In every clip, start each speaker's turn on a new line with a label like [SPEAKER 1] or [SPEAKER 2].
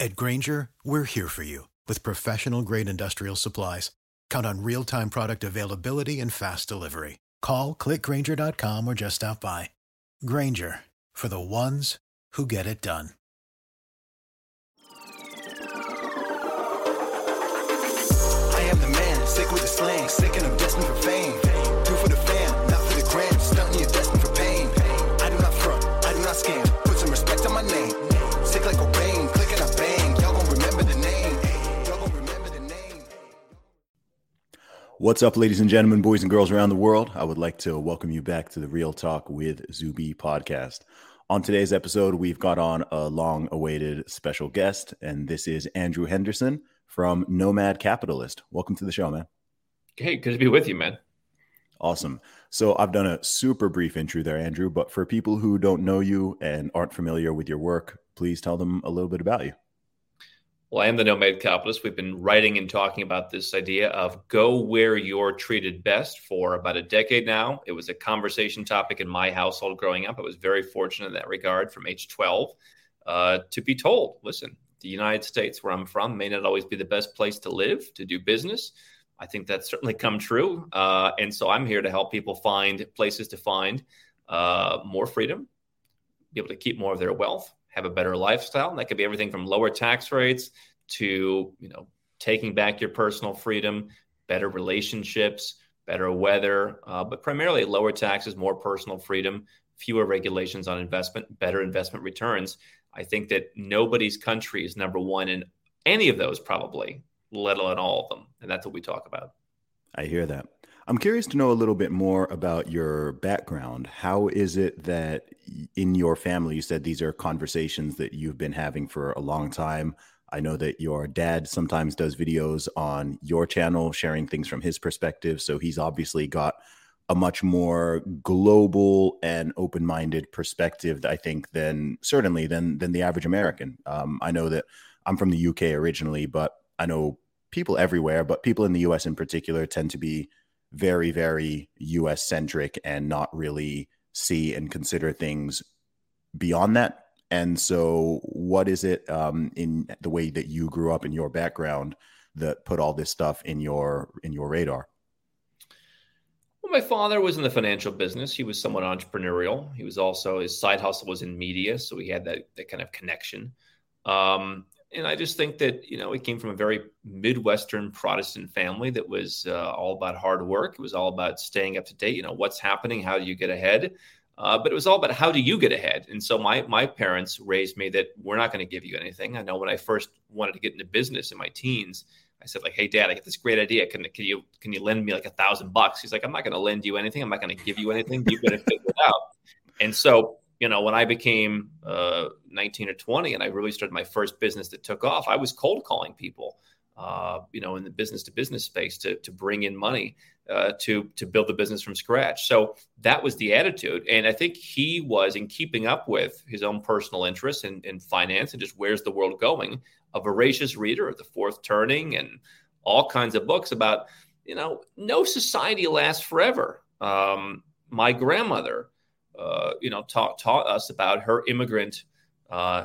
[SPEAKER 1] At Grainger, we're here for you with professional grade industrial supplies. Count on real time product availability and fast delivery. Call clickgrainger.com or just stop by. Grainger for the ones who get it done.
[SPEAKER 2] I am the man, sick with the slang, sick and I'm destined for
[SPEAKER 3] What's up, ladies and gentlemen, boys and girls around the world? I would like to welcome you back to the Real Talk with Zuby podcast. On today's episode, we've got on a long awaited special guest, and this is Andrew Henderson from Nomad Capitalist. Welcome to the show, man.
[SPEAKER 4] Hey, good to be with you, man.
[SPEAKER 3] Awesome. So, I've done a super brief intro there, Andrew, but for people who don't know you and aren't familiar with your work, please tell them a little bit about you.
[SPEAKER 4] Well, I am the Nomad Capitalist. We've been writing and talking about this idea of go where you're treated best for about a decade now. It was a conversation topic in my household growing up. I was very fortunate in that regard from age 12 uh, to be told listen, the United States, where I'm from, may not always be the best place to live, to do business. I think that's certainly come true. Uh, and so I'm here to help people find places to find uh, more freedom, be able to keep more of their wealth, have a better lifestyle. And that could be everything from lower tax rates to, you know, taking back your personal freedom, better relationships, better weather, uh, but primarily lower taxes, more personal freedom, fewer regulations on investment, better investment returns. I think that nobody's country is number one in any of those, probably, let alone all of them. And that's what we talk about.
[SPEAKER 3] I hear that. I'm curious to know a little bit more about your background. How is it that in your family, you said these are conversations that you've been having for a long time? I know that your dad sometimes does videos on your channel, sharing things from his perspective. So he's obviously got a much more global and open-minded perspective, I think, than certainly than than the average American. Um, I know that I'm from the UK originally, but I know people everywhere, but people in the US in particular tend to be very, very US centric and not really see and consider things beyond that. And so, what is it um, in the way that you grew up in your background that put all this stuff in your in your radar?
[SPEAKER 4] Well, my father was in the financial business. He was somewhat entrepreneurial. He was also his side hustle was in media, so he had that that kind of connection. Um, and I just think that you know he came from a very midwestern Protestant family that was uh, all about hard work. It was all about staying up to date. You know what's happening, how do you get ahead, uh, but it was all about how do you get ahead. And so my my parents raised me that we're not going to give you anything. I know when I first wanted to get into business in my teens, I said like, "Hey, Dad, I got this great idea. Can can you can you lend me like a thousand bucks?" He's like, "I'm not going to lend you anything. I'm not going to give you anything. You got to figure it out." And so you know, when I became uh, 19 or 20 and I really started my first business that took off, I was cold calling people, uh, you know, in the business to business space to, to bring in money uh, to, to build the business from scratch. So that was the attitude. And I think he was in keeping up with his own personal interests in, in finance and just where's the world going, a voracious reader of The Fourth Turning and all kinds of books about, you know, no society lasts forever. Um, my grandmother, uh, you know, taught taught us about her immigrant, uh,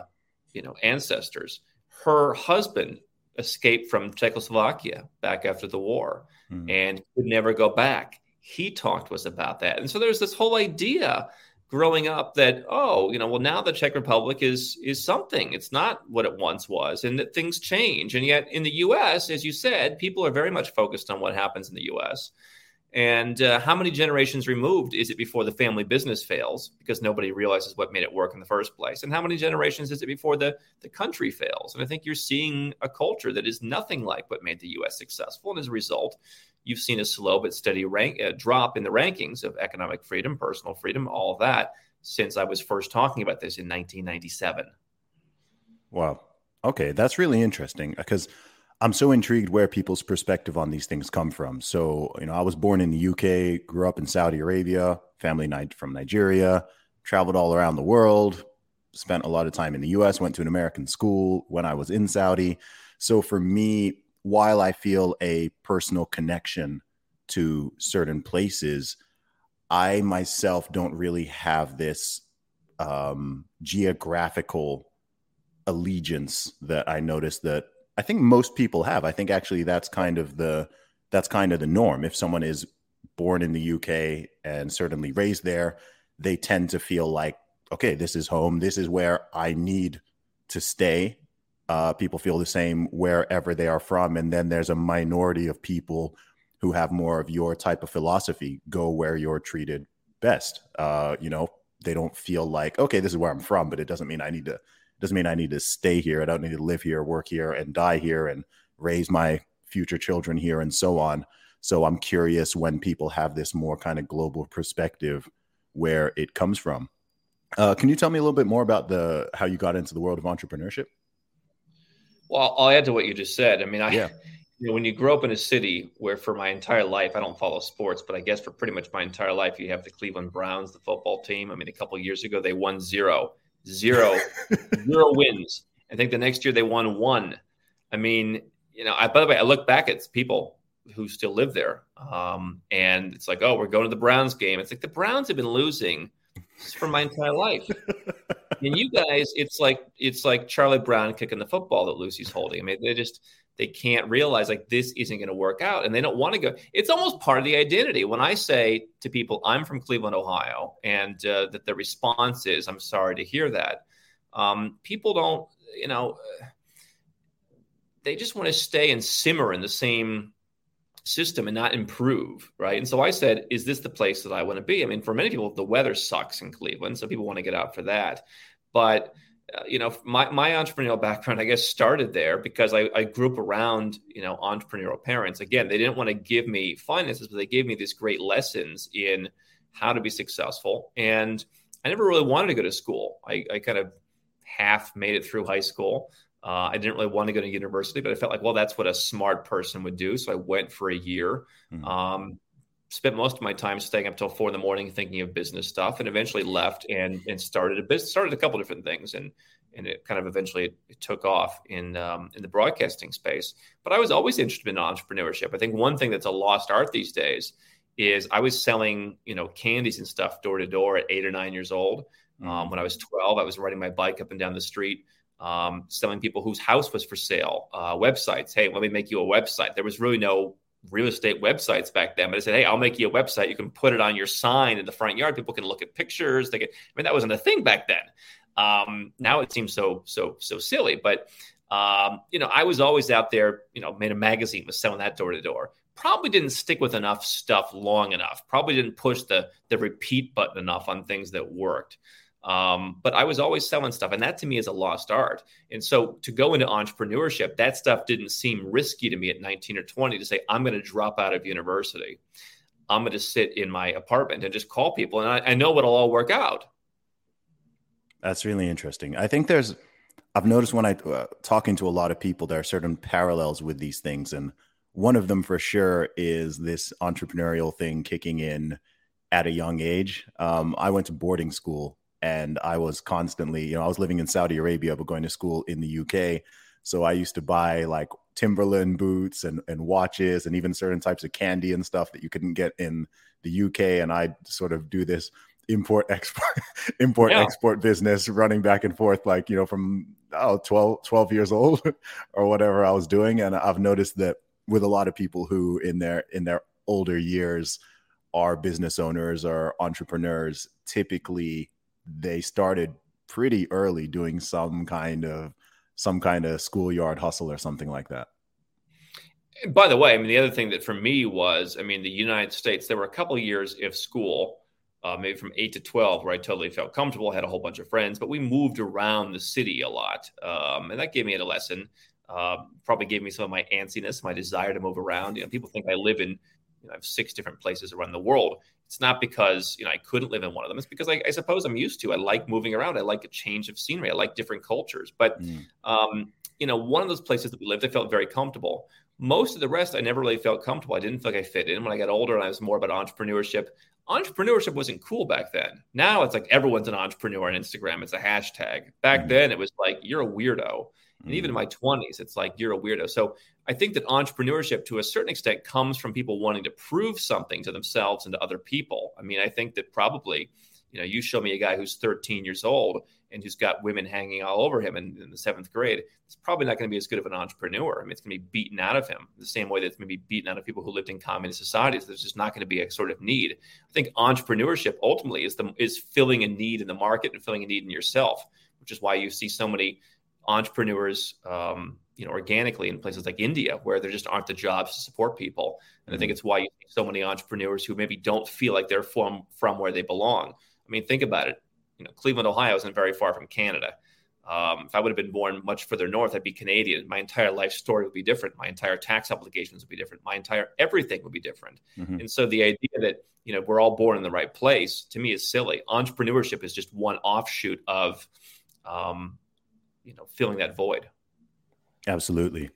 [SPEAKER 4] you know, ancestors. Her husband escaped from Czechoslovakia back after the war
[SPEAKER 3] Mm.
[SPEAKER 4] and could never go back. He talked to us about that. And so there's this whole idea growing up that oh you know well now the czech republic is is something it's not what it once was and that things change and yet in the us as you said people are very much focused on what happens in the us and uh, how many generations removed is it before the family business fails because nobody realizes what made it work in the first place? And how many generations is it before the, the country fails? And I think you're seeing a culture that is nothing like what made the US successful. And as a result, you've seen a slow but steady rank, uh, drop in the rankings of economic freedom, personal freedom, all that since I was first talking about this in 1997.
[SPEAKER 3] Wow. Okay, that's really interesting because I'm so intrigued where people's perspective on these things come from. So, you know, I was born in the UK, grew up in Saudi Arabia, family night from Nigeria, traveled all around the world, spent a lot of time in the US, went to an American school when I was in Saudi. So for me, while I feel a personal connection to certain places, I myself don't really have this um, geographical allegiance that I noticed that I think most people have. I think actually that's kind of the that's kind of the norm. If someone is born in the UK and certainly raised there, they tend to feel like, okay, this is home. This is where I need to stay. Uh, people feel the same wherever they are from, and then there's a minority of people who have more of your type of philosophy. Go where you're treated best. Uh, you know, they don't feel like, okay, this is where I'm from, but it doesn't mean I need to doesn't mean I need to stay here. I don't need to live here, work here, and die here and raise my future children here and so on. So I'm curious when people have this more kind of global perspective where it comes from. Uh, can you tell me a little bit more about the how you got into the world of entrepreneurship?
[SPEAKER 4] Well, I'll add to what you just said. I mean, I,
[SPEAKER 3] Yeah.
[SPEAKER 4] you know, when you grow up in a city where for my entire life, I don't follow sports, but I guess for pretty much my entire life, you have the Cleveland Browns, the football team. I mean, a couple of years ago, they won zero, zero, zero wins. I think the next year they won one. I mean, you know, I, by the way, I look back at people who still live there. Um, and it's like, oh, we're going to the Browns game. It's like the Browns have been losing for my entire life. and you guys, it's like it's like Charlie Brown kicking the football that Lucy's holding. I mean, they just they can't realize like this isn't going to work out, and they don't want to go. It's almost part of the identity. When I say to people, "I'm from Cleveland, Ohio," and uh, that the response is, "I'm sorry to hear that," um, people don't, you know, they just want to stay and simmer in the same system and not improve, right? And so I said, is this the place that I want to be? I mean, for many people, the weather sucks in Cleveland, so people want to get out for that. But uh, you know, my my entrepreneurial background, I guess, started there because I, I grew up around you know entrepreneurial parents. Again, they didn't want to give me finances, but they gave me these great lessons in how to be successful. And I never really wanted to go to school. I, I kind of half made it through high school. Uh, I didn't really want to go to university, but I felt like, well, that's what a smart person would do. So I went for a year.
[SPEAKER 3] Mhm.
[SPEAKER 4] Um, spent most of my time staying up till four in the morning thinking of business stuff, and eventually left and and started a business. Started a couple different things, and and it kind of eventually it, it took off in um, in the broadcasting space. But I was always interested in entrepreneurship. I think one thing that's a lost art these days is I was selling you know candies and stuff door to door at eight or nine years old. Um, when I was 12, I was riding my bike up and down the street, um, selling people whose house was for sale, uh, websites. Hey, let me make you a website. There was really no real estate websites back then, but I said, hey, I'll make you a website. You can put it on your sign in the front yard. People can look at pictures. They can, I mean, that wasn't a thing back then. Um, now it seems so, so, so silly, but um, you know, I was always out there, you know, made a magazine, was selling that door to door. Probably didn't stick with enough stuff long enough. Probably didn't push the the repeat button enough on things that worked. Um, but I was always selling stuff, and that to me is a lost art. And so to go into entrepreneurship, that stuff didn't seem risky to me at 19 or 20 to say, I'm going to drop out of university. I'm going to sit in my apartment and just call people, and I, I know it'll all work out.
[SPEAKER 3] That's really interesting. I think there's, I've noticed when I uh, talking to a lot of people, there are certain parallels with these things, and one of them for sure is this entrepreneurial thing kicking in at a young age. Um, I went to boarding school, and I was constantly, you know, I was living in Saudi Arabia, but going to school in the UK. So I used to buy like Timberland boots and, and watches and even certain types of candy and stuff that you couldn't get in the UK. And I sort of do this import export import
[SPEAKER 4] Yeah.
[SPEAKER 3] export business running back and forth like you know from oh, 12, 12 years old or whatever I was doing. And I've noticed that with a lot of people who in their in their older years are business owners or entrepreneurs, typically they started pretty early doing some kind of some kind of schoolyard hustle or something like that.
[SPEAKER 4] By the way, I mean the other thing that for me was, I mean, the United States. There were a couple of years of school, uh, maybe from eight to twelve, where I totally felt comfortable, had a whole bunch of friends, but we moved around the city a lot, um, and that gave me a lesson. Uh, probably gave me some of my antsiness, my desire to move around. You know, people think I live in, you know, I have six different places around the world. It's not because you know I couldn't live in one of them. It's because I, I suppose I'm used to. I like moving around. I like a change of scenery. I like different cultures. But mm. um, you know, one of those places that we lived, I felt very comfortable. Most of the rest, I never really felt comfortable. I didn't feel like I fit in. When I got older and I was more about entrepreneurship, entrepreneurship wasn't cool back then. Now it's like everyone's an entrepreneur on Instagram. It's a hashtag. Back mm-hmm. then, it was like you're a weirdo. And even in mm-hmm. my 20s, it's like you're a weirdo. So I think that entrepreneurship, to a certain extent, comes from people wanting to prove something to themselves and to other people. I mean, I think that probably, you know, you show me a guy who's 13 years old and who's got women hanging all over him in, in the seventh grade, it's probably not going to be as good of an entrepreneur. I mean, it's going to be beaten out of him the same way that it's going to be beaten out of people who lived in communist societies. There's just not going to be a sort of need. I think entrepreneurship ultimately is the is filling a need in the market and filling a need in yourself, which is why you see so many entrepreneurs. Um, you know, organically in places like India, where there just aren't the jobs to support people, and I think mm-hmm. it's why you see so many entrepreneurs who maybe don't feel like they're from from where they belong. I mean, think about it you know, Cleveland, Ohio isn't very far from Canada. Um, if I would have been born much further north, I'd be Canadian. My entire life story would be different. My entire tax obligations would be different. My entire everything would be different. Mm-hmm. And so the idea that you know we're all born in the right place to me is silly. Entrepreneurship is just one offshoot of, um, you know, filling that void.
[SPEAKER 3] Absolutely.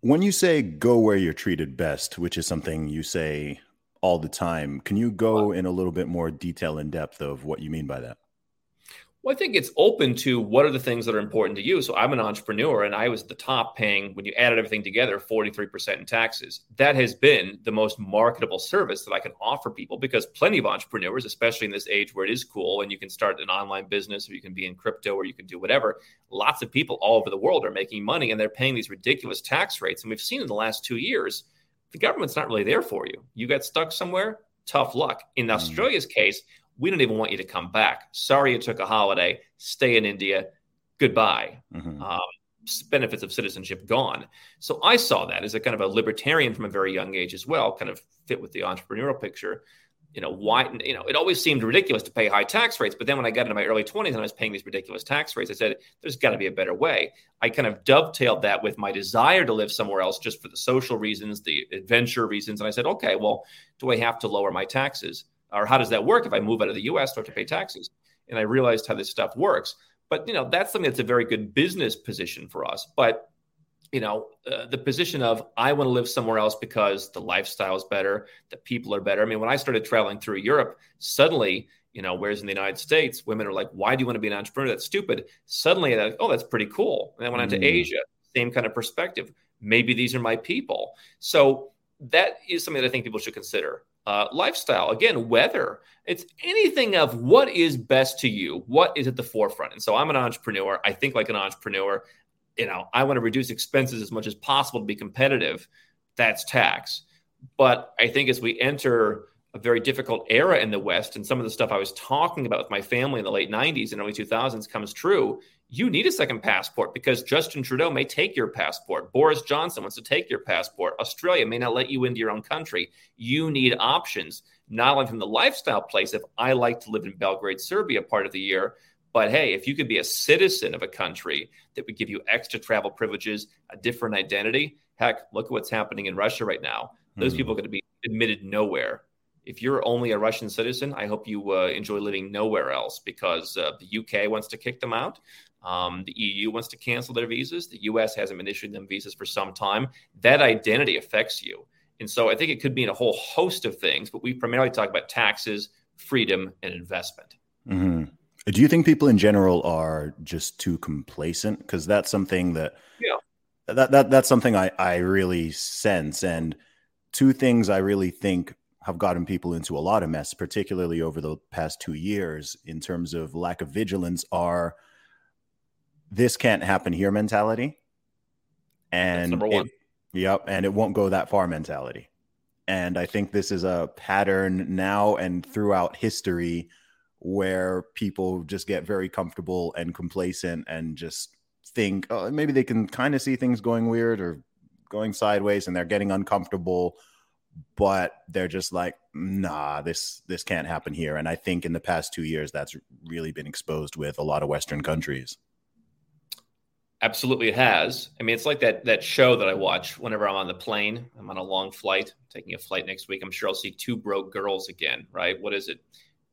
[SPEAKER 3] When you say go where you're treated best, which is something you say all the time. Can you go in a little bit more detail in depth of what you mean by that?
[SPEAKER 4] Well, I think it's open to what are the things that are important to you. So I'm an entrepreneur and I was at the top paying, when you added everything together, 43% in taxes. That has been the most marketable service that I can offer people because plenty of entrepreneurs, especially in this age where it is cool and you can start an online business or you can be in crypto or you can do whatever, lots of people all over the world are making money and they're paying these ridiculous tax rates. And we've seen in the last two years, the government's not really there for you. You got stuck somewhere, tough luck. In mm. Australia's case, we don't even want you to come back. Sorry you took a holiday. Stay in India. Goodbye. Mm-hmm. Um, benefits of citizenship gone. So I saw that as a kind of a libertarian from a very young age as well, kind of fit with the entrepreneurial picture you know, why, you know, it always seemed ridiculous to pay high tax rates. But then when I got into my early 20s and I was paying these ridiculous tax rates, I said, there's got to be a better way. I kind of dovetailed that with my desire to live somewhere else just for the social reasons, the adventure reasons. And I said, okay, well, do I have to lower my taxes? Or how does that work if I move out of the US, start to pay taxes? And I realized how this stuff works. But, you know, that's something that's a very good business position for us. But you know, uh, the position of I want to live somewhere else because the lifestyle is better, the people are better. I mean, when I started traveling through Europe, suddenly, you know, whereas in the United States, women are like, "Why do you want to be an entrepreneur? That's stupid." Suddenly, they're like, "Oh, that's pretty cool." And I went mm. to Asia, same kind of perspective. Maybe these are my people. So that is something that I think people should consider. Uh, lifestyle, again, weather. It's anything of what is best to you, what is at the forefront. And so I'm an entrepreneur. I think like an entrepreneur you know, I want to reduce expenses as much as possible to be competitive. That's tax. But I think as we enter a very difficult era in the West, and some of the stuff I was talking about with my family in the late 90s and early 2000s comes true, you need a second passport because Justin Trudeau may take your passport. Boris Johnson wants to take your passport. Australia may not let you into your own country. You need options, not only from the lifestyle place. If I like to live in Belgrade, Serbia part of the year, but hey, if you could be a citizen of a country that would give you extra travel privileges, a different identity, heck, look at what's happening in Russia right now. Those mm people are going to be admitted nowhere. If you're only a Russian citizen, I hope you uh, enjoy living nowhere else because uh, the UK wants to kick them out. Um, the EU wants to cancel their visas. The US hasn't been issuing them visas for some time. That identity affects you. And so I think it could be in a whole host of things, but we primarily talk about taxes, freedom, and investment.
[SPEAKER 3] Mm-hmm. Do you think people in general are just too complacent? Because that's something that yeah. that, that that's something I, I really sense. And two things I really think have gotten people into a lot of mess, particularly over the past two years, in terms of lack of vigilance, are this can't happen here mentality. And
[SPEAKER 4] number one.
[SPEAKER 3] It, yep. And it won't go that far mentality. And I think this is a pattern now and throughout history where people just get very comfortable and complacent and just think oh, maybe they can kind of see things going weird or going sideways and they're getting uncomfortable but they're just like nah this this can't happen here. And i think in the past 2 years that's really been exposed with a lot of western countries.
[SPEAKER 4] Absolutely it has. I mean it's like that that show that i watch whenever i'm on the plane i'm on a long flight taking a flight next week i'm sure i'll see two broke girls again right? What is it?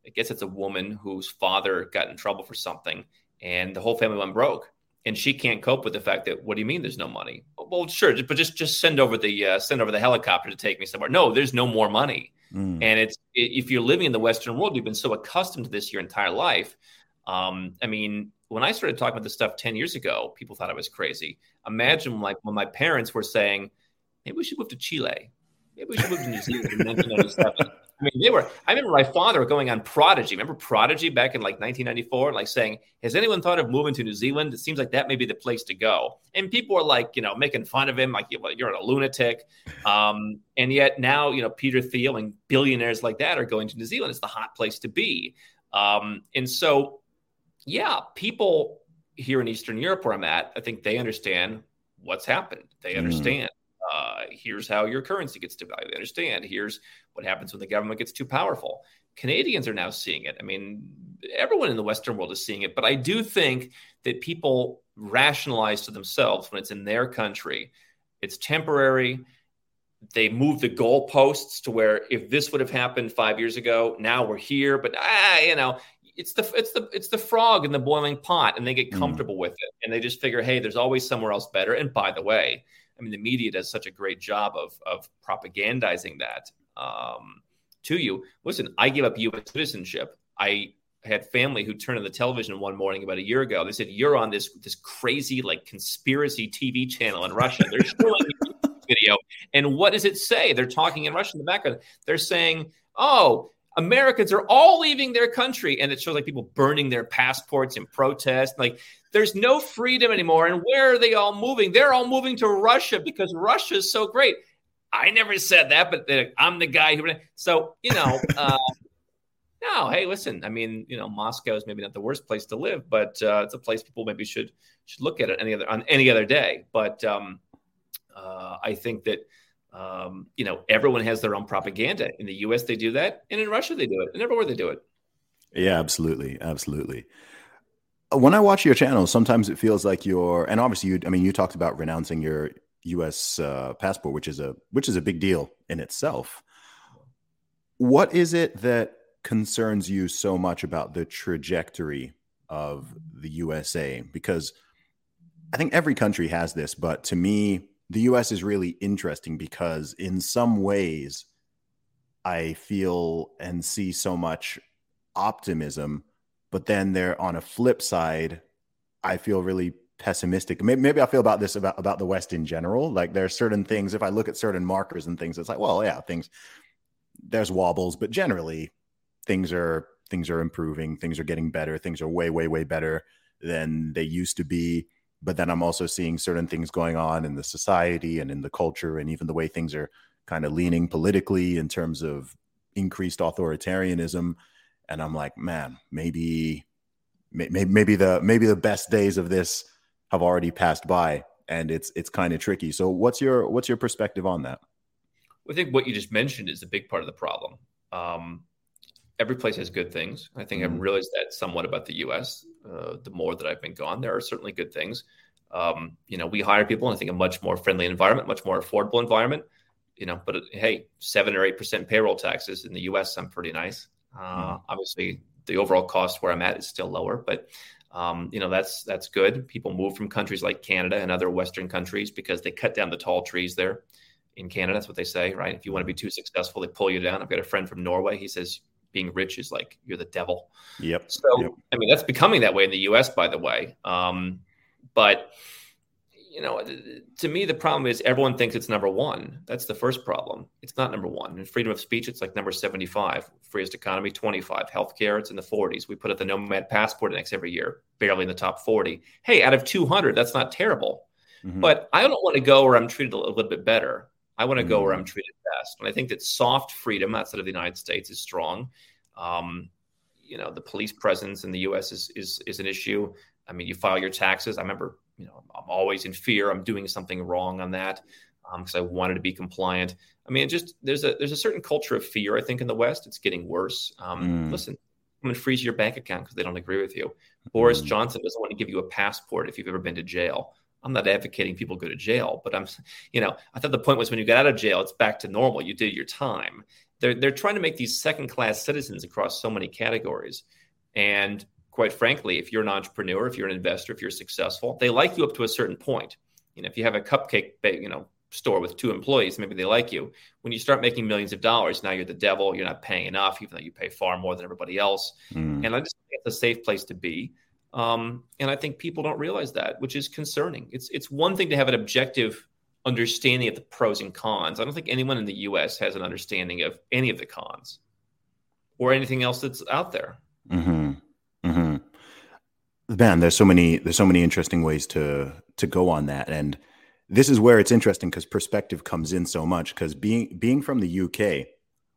[SPEAKER 4] I guess it's a woman whose father got in trouble for something and the whole family went broke. And she can't cope with the fact that what do you mean there's no money well sure but just just send over the uh, send over the helicopter to take me somewhere. No there's no more money. Mm. and it's if you're living in the western world you've been so accustomed to this your entire life. Um, i mean when i started talking about this stuff 10 years ago people thought i was crazy. Imagine like when my parents were saying maybe we should move to chile. Maybe we should move to new zealand in 1997 I mean, they were. I remember my father going on Prodigy. Remember Prodigy back in like 1994, like saying, "Has anyone thought of moving to New Zealand? It seems like that may be the place to go." And people were like, you know, making fun of him, like you're a lunatic. Um, and yet now, you know, Peter Thiel and billionaires like that are going to New Zealand. It's the hot place to be. Um, and so, yeah, people here in Eastern Europe, where I'm at, I think they understand what's happened. They mm. understand. Mm uh, here's how your currency gets devalued. They understand. Here's what happens when the government gets too powerful. Canadians are now seeing it. I mean, everyone in the Western world is seeing it. But I do think that people rationalize to themselves when it's in their country, it's temporary. They move the goalposts to where if this would have happened five years ago, now we're here. But ah, you know, it's the it's the it's the frog in the boiling pot, and they get mm. comfortable mm. with it, and they just figure, hey, there's always somewhere else better. And by the way, I mean, the media does such a great job of of propagandizing that um, to you. Listen, I gave up U.S. citizenship. I had family who turned on the television one morning about a year ago. They said, "You're on this this crazy like conspiracy TV channel in Russia. They're showing video, and what does it say? They're talking in Russian in the background. They're saying, "Oh." Americans are all leaving their country, and it shows like people burning their passports in protest. Like there's no freedom anymore. And where are they all moving? They're all moving to Russia because Russia is so great. I never said that, but I'm the guy who. So you know, uh, no. Hey, listen. I mean, you know, Moscow is maybe not the worst place to live, but uh, it's a place people maybe should should look at it any other on any other day. But um, uh, I think that um, you know everyone has their own propaganda. In the U.S., they do that, and in Russia, they do it, and everywhere they do it.
[SPEAKER 3] Yeah, absolutely, absolutely when I watch your channel, sometimes it feels like you're, and obviously you, I mean, you talked about renouncing your U.S. Uh, passport, which is a which is a big deal in itself. What is it that concerns you so much about the trajectory of the USA? Because I think every country has this, but to me, the U.S. is really interesting because in some ways, I feel and see so much optimism but then there on a flip side, I feel really pessimistic. Maybe, maybe I feel about this about about the West in general. Like there are certain things. If I look at certain markers and things, it's like, well, yeah, things. There's wobbles, but generally, things are things are improving. Things are getting better. Things are way, way, way better than they used to be. But then I'm also seeing certain things going on in the society and in the culture, and even the way things are kind of leaning politically in terms of increased authoritarianism and I'm like, man, maybe, maybe, maybe the maybe the best days of this have already passed by, and it's it's kind of tricky. So, what's your what's your perspective on that?
[SPEAKER 4] I think what you just mentioned is a big part of the problem. Um, every place has good things. I think mm-hmm. I've realized that somewhat about the U.S. Uh, the more that I've been gone, there are certainly good things. Um, you know, we hire people, and I think a much more friendly environment, much more affordable environment. You know, but hey, seven or eight percent payroll taxes in the U.S. I'm pretty nice. Uh, mm-hmm. Obviously, the overall cost where I'm at is still lower, but um, you know that's that's good. People move from countries like Canada and other Western countries because they cut down the tall trees there in Canada. That's what they say, right? If you want to be too successful, they pull you down. I've got a friend from Norway. He says being rich is like you're the devil.
[SPEAKER 3] Yep.
[SPEAKER 4] So
[SPEAKER 3] yep.
[SPEAKER 4] I mean that's becoming that way in the U.S. By the way, um, but you know, to me, the problem is everyone thinks it's number one. That's the first problem. It's not number one. In freedom of speech, it's like number 75. Freest economy, 25. Healthcare, it's in the 40s. We put up the Nomad Passport Index every year, barely in the top 40. Hey, out of 200, that's not terrible. Mm-hmm. But I don't want to go where I'm treated a little bit better. I want to go where mm-hmm. I'm treated best. And I think that soft freedom outside of the United States is strong. Um, you know, the police presence in the U.S. is is is an issue. I mean, you file your taxes. I remember you know, I'm always in fear. I'm doing something wrong on that because um, I wanted to be compliant. I mean, just there's a there's a certain culture of fear. I think in the West, it's getting worse. Um, mm. Listen, someone freeze your bank account because they don't agree with you. Mm. Boris Johnson doesn't want to give you a passport if you've ever been to jail. I'm not advocating people go to jail, but I'm, you know, I thought the point was when you get out of jail, it's back to normal. You did your time. They're they're trying to make these second class citizens across so many categories, and quite frankly, if you're an entrepreneur, if you're an investor, if you're successful, they like you up to a certain point. You know, if you have a cupcake, you know, store with two employees, maybe they like you. When you start making millions of dollars, now you're the devil. You're not paying enough, even though you pay far more than everybody else. Mm. And I just think it's a safe place to be. Um, and I think people don't realize that, which is concerning. It's it's one thing to have an objective understanding of the pros and cons. I don't think anyone in the U.S. has an understanding of any of the cons or anything else that's out there.
[SPEAKER 3] Mm-hmm. Mm-hmm. Man, there's so many there's so many interesting ways to to go on that, and this is where it's interesting because perspective comes in so much. Because being being from the UK,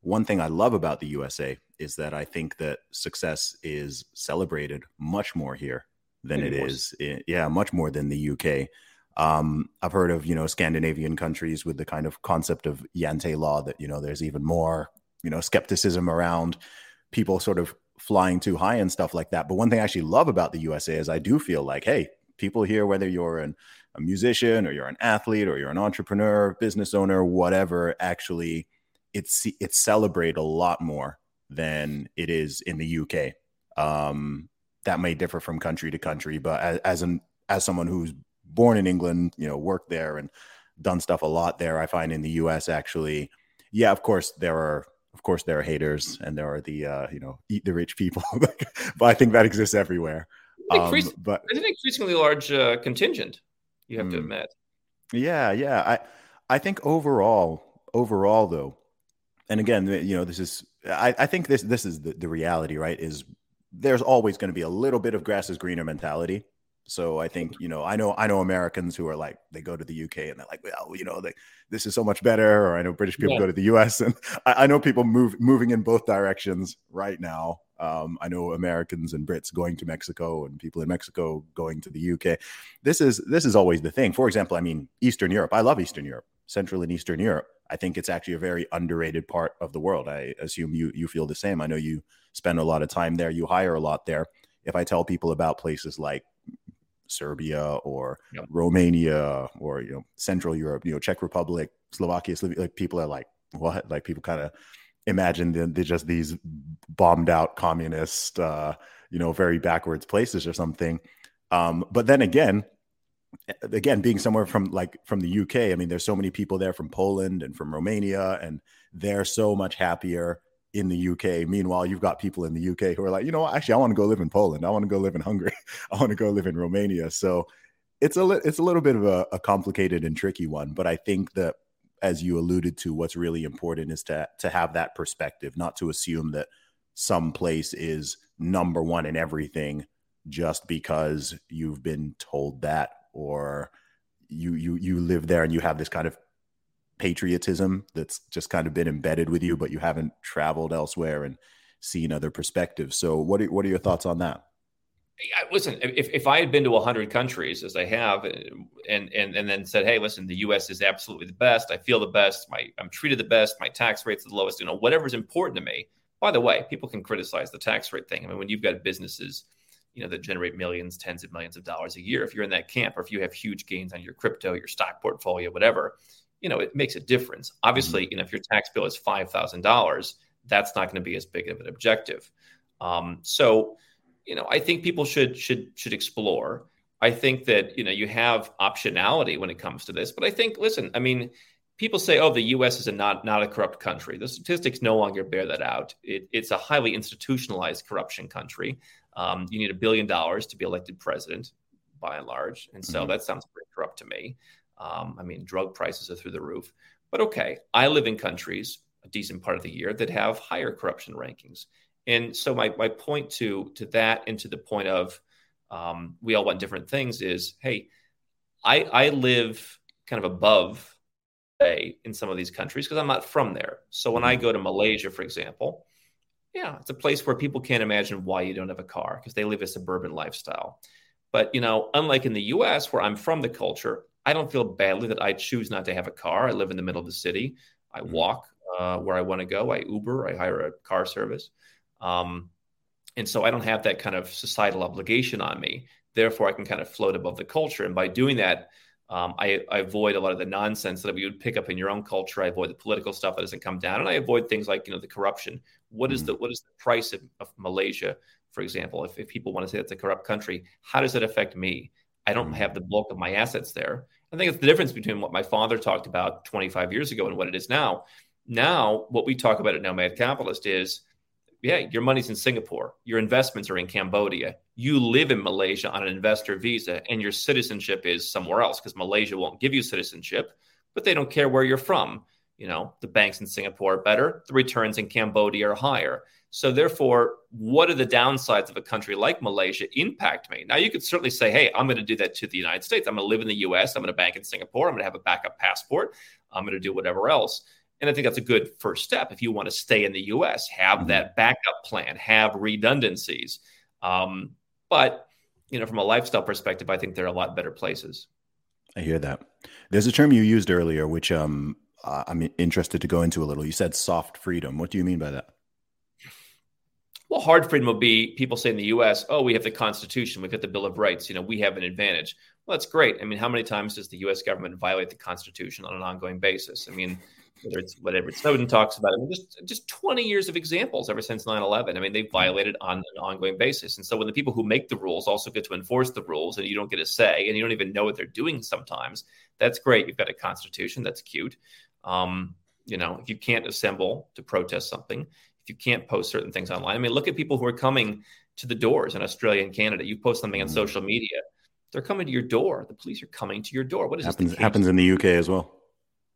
[SPEAKER 3] one thing I love about the USA is that I think that success is celebrated much more here than it is, in, yeah, much more than the UK. Um, I've heard of you know Scandinavian countries with the kind of concept of Jante law that you know there's even more you know skepticism around people sort of flying too high and stuff like that. But one thing I actually love about the USA is I do feel like, hey, people here, whether you're an, a musician or you're an athlete or you're an entrepreneur, business owner, whatever, actually, it's it's celebrate a lot more than it is in the UK. Um, that may differ from country to country, but as, as an as someone who's born in England, you know, worked there and done stuff a lot there, I find in the US actually, yeah, of course there are of course there are haters and there are the uh, you know eat the rich people but i think that exists everywhere. Um,
[SPEAKER 4] but it's an increasingly large uh, contingent you have mm, to admit.
[SPEAKER 3] Yeah yeah i i think overall overall though and again you know this is i, I think this this is the, the reality right is there's always going to be a little bit of grass is greener mentality so I think you know I know I know Americans who are like they go to the UK and they're like well you know they, this is so much better or I know British people yeah. go to the US and I, I, know people move moving in both directions right now. Um, I know Americans and Brits going to Mexico and people in Mexico going to the UK. This is this is always the thing. For example, I mean Eastern Europe. I love Eastern Europe, Central and Eastern Europe. I think it's actually a very underrated part of the world. I assume you you feel the same. I know you spend a lot of time there. You hire a lot there. If I tell people about places like Serbia or yep. Romania or you know Central Europe, you know Czech Republic, Slovakia, like people are like what? Like people kind of imagine they're just these bombed out communist, uh, you know, very backwards places or something. Um, but then again, again, being somewhere from like from the UK, I mean, there's so many people there from Poland and from Romania, and they're so much happier in the UK. Meanwhile, you've got people in the UK who are like, you know? Actually, I want to go live in Poland. I want to go live in Hungary. I want to go live in Romania. So it's a li- it's a little bit of a, a complicated and tricky one. But I think that as you alluded to, what's really important is to to have that perspective, not to assume that some place is number one in everything just because you've been told that or you you you live there and you have this kind of patriotism that's just kind of been embedded with you, but you haven't traveled elsewhere and seen other perspectives. So, what are, what are your thoughts on that?
[SPEAKER 4] Listen, if, if I had been to 100 countries as I have, and, and and then said, "Hey, listen, the U.S. is absolutely the best. I feel the best. My I'm treated the best. My tax rate's are the lowest. You know, whatever's important to me." By the way, people can criticize the tax rate thing. I mean, when you've got businesses, you know, that generate millions, tens of millions of dollars a year, if you're in that camp, or if you have huge gains on your crypto, your stock portfolio, whatever, you know, it makes a difference. Obviously, mm-hmm. you know, if your tax bill is five thousand dollars, that's not going to be as big of an objective. Um, so, you know, I think people should should should explore. I think that you know you have optionality when it comes to this, but I think, listen, I mean, people say, "Oh, the U.S. is a not not a corrupt country." The statistics no longer bear that out. It, it's a highly institutionalized corruption country. Um, you need a billion dollars to be elected president by and large. And so mm-hmm. that sounds pretty corrupt to me. Um, I mean, drug prices are through the roof. But okay, I live in countries a decent part of the year that have higher corruption rankings. And so my, my point to to that and to the point of um, we all want different things is, hey, I, I live kind of above a in some of these countries because I'm not from there. So when I mm-hmm. go to Malaysia, for example, yeah, it's a place where people can't imagine why you don't have a car because they live a suburban lifestyle. But you know, unlike in the U.S. where I'm from the culture, I don't feel badly that I choose not to have a car. I live in the middle of the city. I mm-hmm. walk uh, where I want to go. I Uber. I hire a car service. Um, and so I don't have that kind of societal obligation on me. Therefore, I can kind of float above the culture. And by doing that, um, I, I, avoid a lot of the nonsense that we would pick up in your own culture. I avoid the political stuff that doesn't come down, and I avoid things like you know the corruption. What is mm-hmm. the what is the price of, of Malaysia, for example? If, if people want to say it's a corrupt country, how does it affect me? I don't mm-hmm. have the bulk of my assets there. I think it's the difference between what my father talked about 25 years ago and what it is now. Now, what we talk about at Nomad Capitalist is yeah, your money's in Singapore, your investments are in Cambodia, you live in Malaysia on an investor visa, and your citizenship is somewhere else because Malaysia won't give you citizenship, but they don't care where you're from. You know, the banks in Singapore are better, the returns in Cambodia are higher. So, therefore, what are the downsides of a country like Malaysia impact me? Now, you could certainly say, hey, I'm going to do that to the United States. I'm going to live in the US. I'm going to bank in Singapore. I'm going to have a backup passport. I'm going to do whatever else. And I think that's a good first step if you want to stay in the US, have mm-hmm. that backup plan, have redundancies. Um, but, you know, from a lifestyle perspective, I think there are a lot better places.
[SPEAKER 3] I hear that. There's a term you used earlier, which um, Uh, I'm interested to go into a little. You said soft freedom. What do you mean by that?
[SPEAKER 4] Well, hard freedom will be people say in the US, oh, we have the Constitution, we've got the Bill of Rights, you know, we have an advantage. Well, that's great. I mean, how many times does the US government violate the Constitution on an ongoing basis? I mean, whether it's whatever Snowden talks about. I mean, just just 20 years of examples ever since 9/11. I mean, they've violated on an ongoing basis. And so when the people who make the rules also get to enforce the rules, and you don't get a say, and you don't even know what they're doing sometimes, that's great. You've got a constitution. That's cute. Um, you know, if you can't assemble to protest something, if you can't post certain things online, I mean, look at people who are coming to the doors in Australia and Canada. You post something on mm-hmm. social media, they're coming to your door. The police are coming to your door. What is
[SPEAKER 3] happens? This, happens in the UK as well.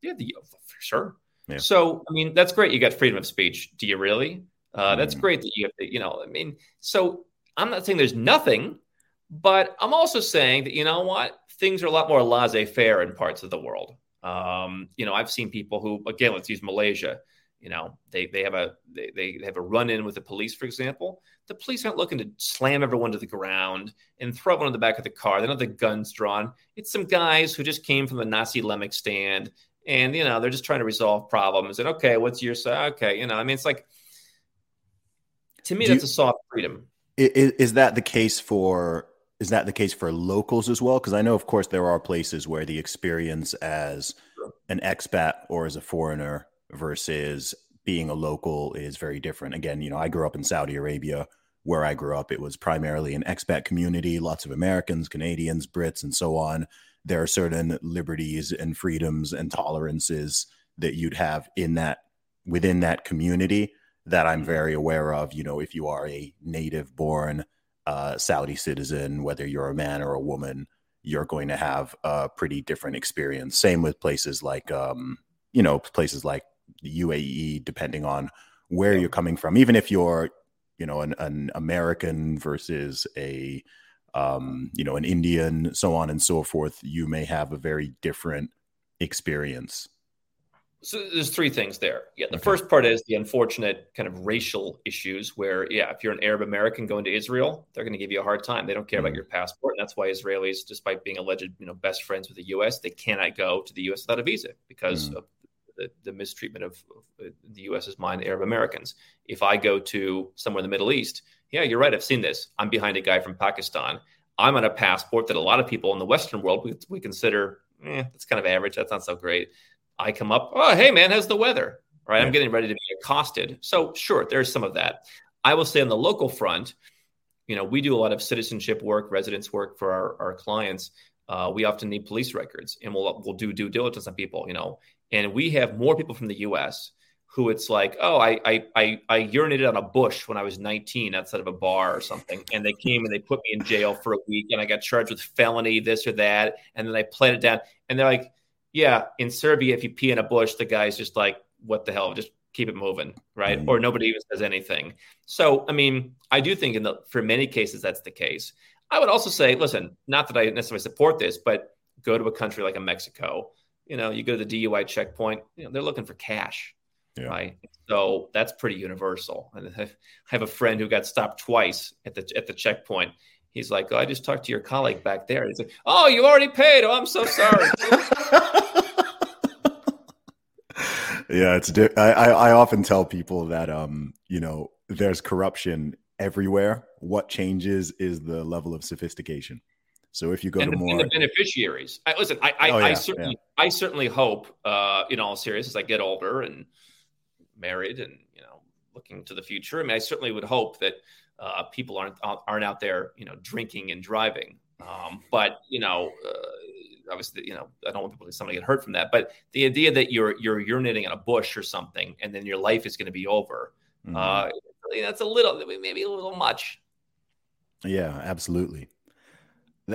[SPEAKER 4] Yeah, the sure. Yeah. So, I mean, that's great. You got freedom of speech. Do you really? Uh, that's mm. great that you have to, you know, I mean, so I'm not saying there's nothing, but I'm also saying that, you know what? Things are a lot more laissez faire in parts of the world. Um, you know, I've seen people who, again, let's use Malaysia. You know, they they have a they, they have a run in with the police, for example. The police aren't looking to slam everyone to the ground and throw everyone in the back of the car. They don't have the guns drawn. It's some guys who just came from the Nasi Lemak stand and you know they're just trying to resolve problems and okay what's your say okay you know i mean it's like to me Do that's you, a soft freedom
[SPEAKER 3] is, is that the case for is that the case for locals as well? Because i know of course there are places where the experience as an expat or as a foreigner versus being a local is very different. Again you know i grew up in saudi arabia. Where i grew up it was primarily an expat community lots of americans canadians brits and so on. There are certain liberties and freedoms and tolerances that you'd have in that within that community that I'm mm-hmm. very aware of. You know, if you are a native born uh, Saudi citizen, whether you're a man or a woman, you're going to have a pretty different experience. Same with places like, um, you know, places like the UAE, depending on where you're coming from. Even if you're, you know, an, an American versus a um, you know, an Indian, so on and so forth, you may have a very different experience.
[SPEAKER 4] So there's three things there. Yeah, the okay. first part is the unfortunate kind of racial issues where, yeah, if you're an Arab American going to Israel, they're going to give you a hard time. They don't care mm-hmm. about your passport, and that's why Israelis, despite being alleged, you know, best friends with the U.S., they cannot go to the U.S. without a visa because mm-hmm. of the, the, mistreatment of, of the U.S.'s mind, Arab Americans. If I go to somewhere in the Middle East, yeah, you're right. I've seen this. I'm behind a guy from Pakistan. I'm on a passport that a lot of people in the Western world we, we consider, eh, that's kind of average. That's not so great. I come up, oh, hey, man, how's the weather? Right. I'm getting ready to be accosted. So, sure, there's some of that. I will say on the local front, you know, we do a lot of citizenship work, residence work for our, our clients. Uh, we often need police records and we'll, we'll do due diligence on people, you know, and we have more people from the US who it's like, oh, I, I I I urinated on a bush when I was 19 outside of a bar or something, and they came and they put me in jail for a week, and I got charged with felony this or that, and then I played it down, and they're like, yeah, in Serbia, if you pee in a bush, the guy's just like, what the hell, just keep it moving, right? Mm-hmm. Or nobody even says anything. So, I mean, I do think in the for many cases that's the case. I would also say, listen, not that I necessarily support this, but go to a country like a Mexico. You know, you go to the DUI checkpoint. You know, they're looking for cash yeah. Right. So that's pretty universal. And I have a friend who got stopped twice at the at the checkpoint. He's like, oh, I just talked to your colleague back there. He's like, Oh, you already paid. Oh, I'm so sorry.
[SPEAKER 3] yeah, it's. Di- I, I often tell people that um, you know, there's corruption everywhere. What changes is the level of sophistication. So if you go
[SPEAKER 4] and
[SPEAKER 3] to
[SPEAKER 4] the,
[SPEAKER 3] more
[SPEAKER 4] the beneficiaries, I, listen, I I, oh, yeah, I certainly yeah. I certainly hope, uh, in all seriousness, as I get older and married and you know looking to the future. I mean, I certainly would hope that uh, people aren't aren't out there you know drinking and driving. Um, but you know, uh, obviously, you know, I don't want people to somebody get hurt from that. But the idea that you're you're urinating in a bush or something, and then your life is going to be over, mm-hmm. uh, that's a little maybe a little much.
[SPEAKER 3] Yeah, absolutely.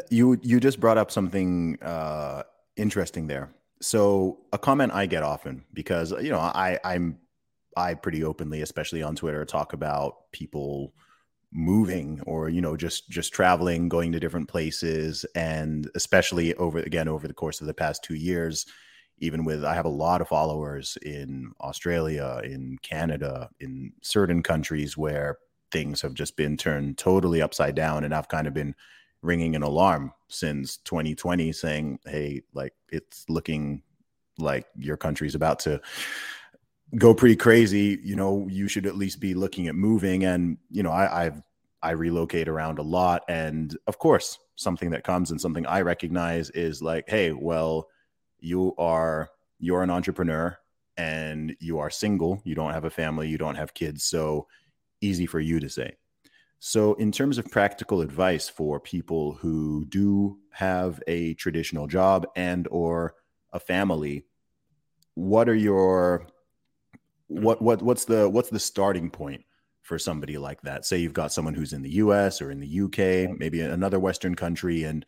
[SPEAKER 3] You you just brought up something uh, interesting there. So a comment I get often because you know I I'm I pretty openly, especially on Twitter, talk about people moving or you know just just traveling going to different places and especially over again over the course of the past 2 years even with I have a lot of followers in Australia in Canada in certain countries where things have just been turned totally upside down and I've kind of been ringing an alarm since 2020 saying hey like it's looking like your country's about to go pretty crazy, you know, you should at least be looking at moving. And, you know, I, I've, I relocate around a lot. And of course, something that comes and something I recognize is like, hey, well, you are, you're an entrepreneur and you are single, you don't have a family, you don't have kids. So easy for you to say. So, in terms of practical advice for people who do have a traditional job and or a family, what are your what what what's the what's the starting point for somebody like that? Say you've got someone who's in the US or in the UK, maybe another Western country, and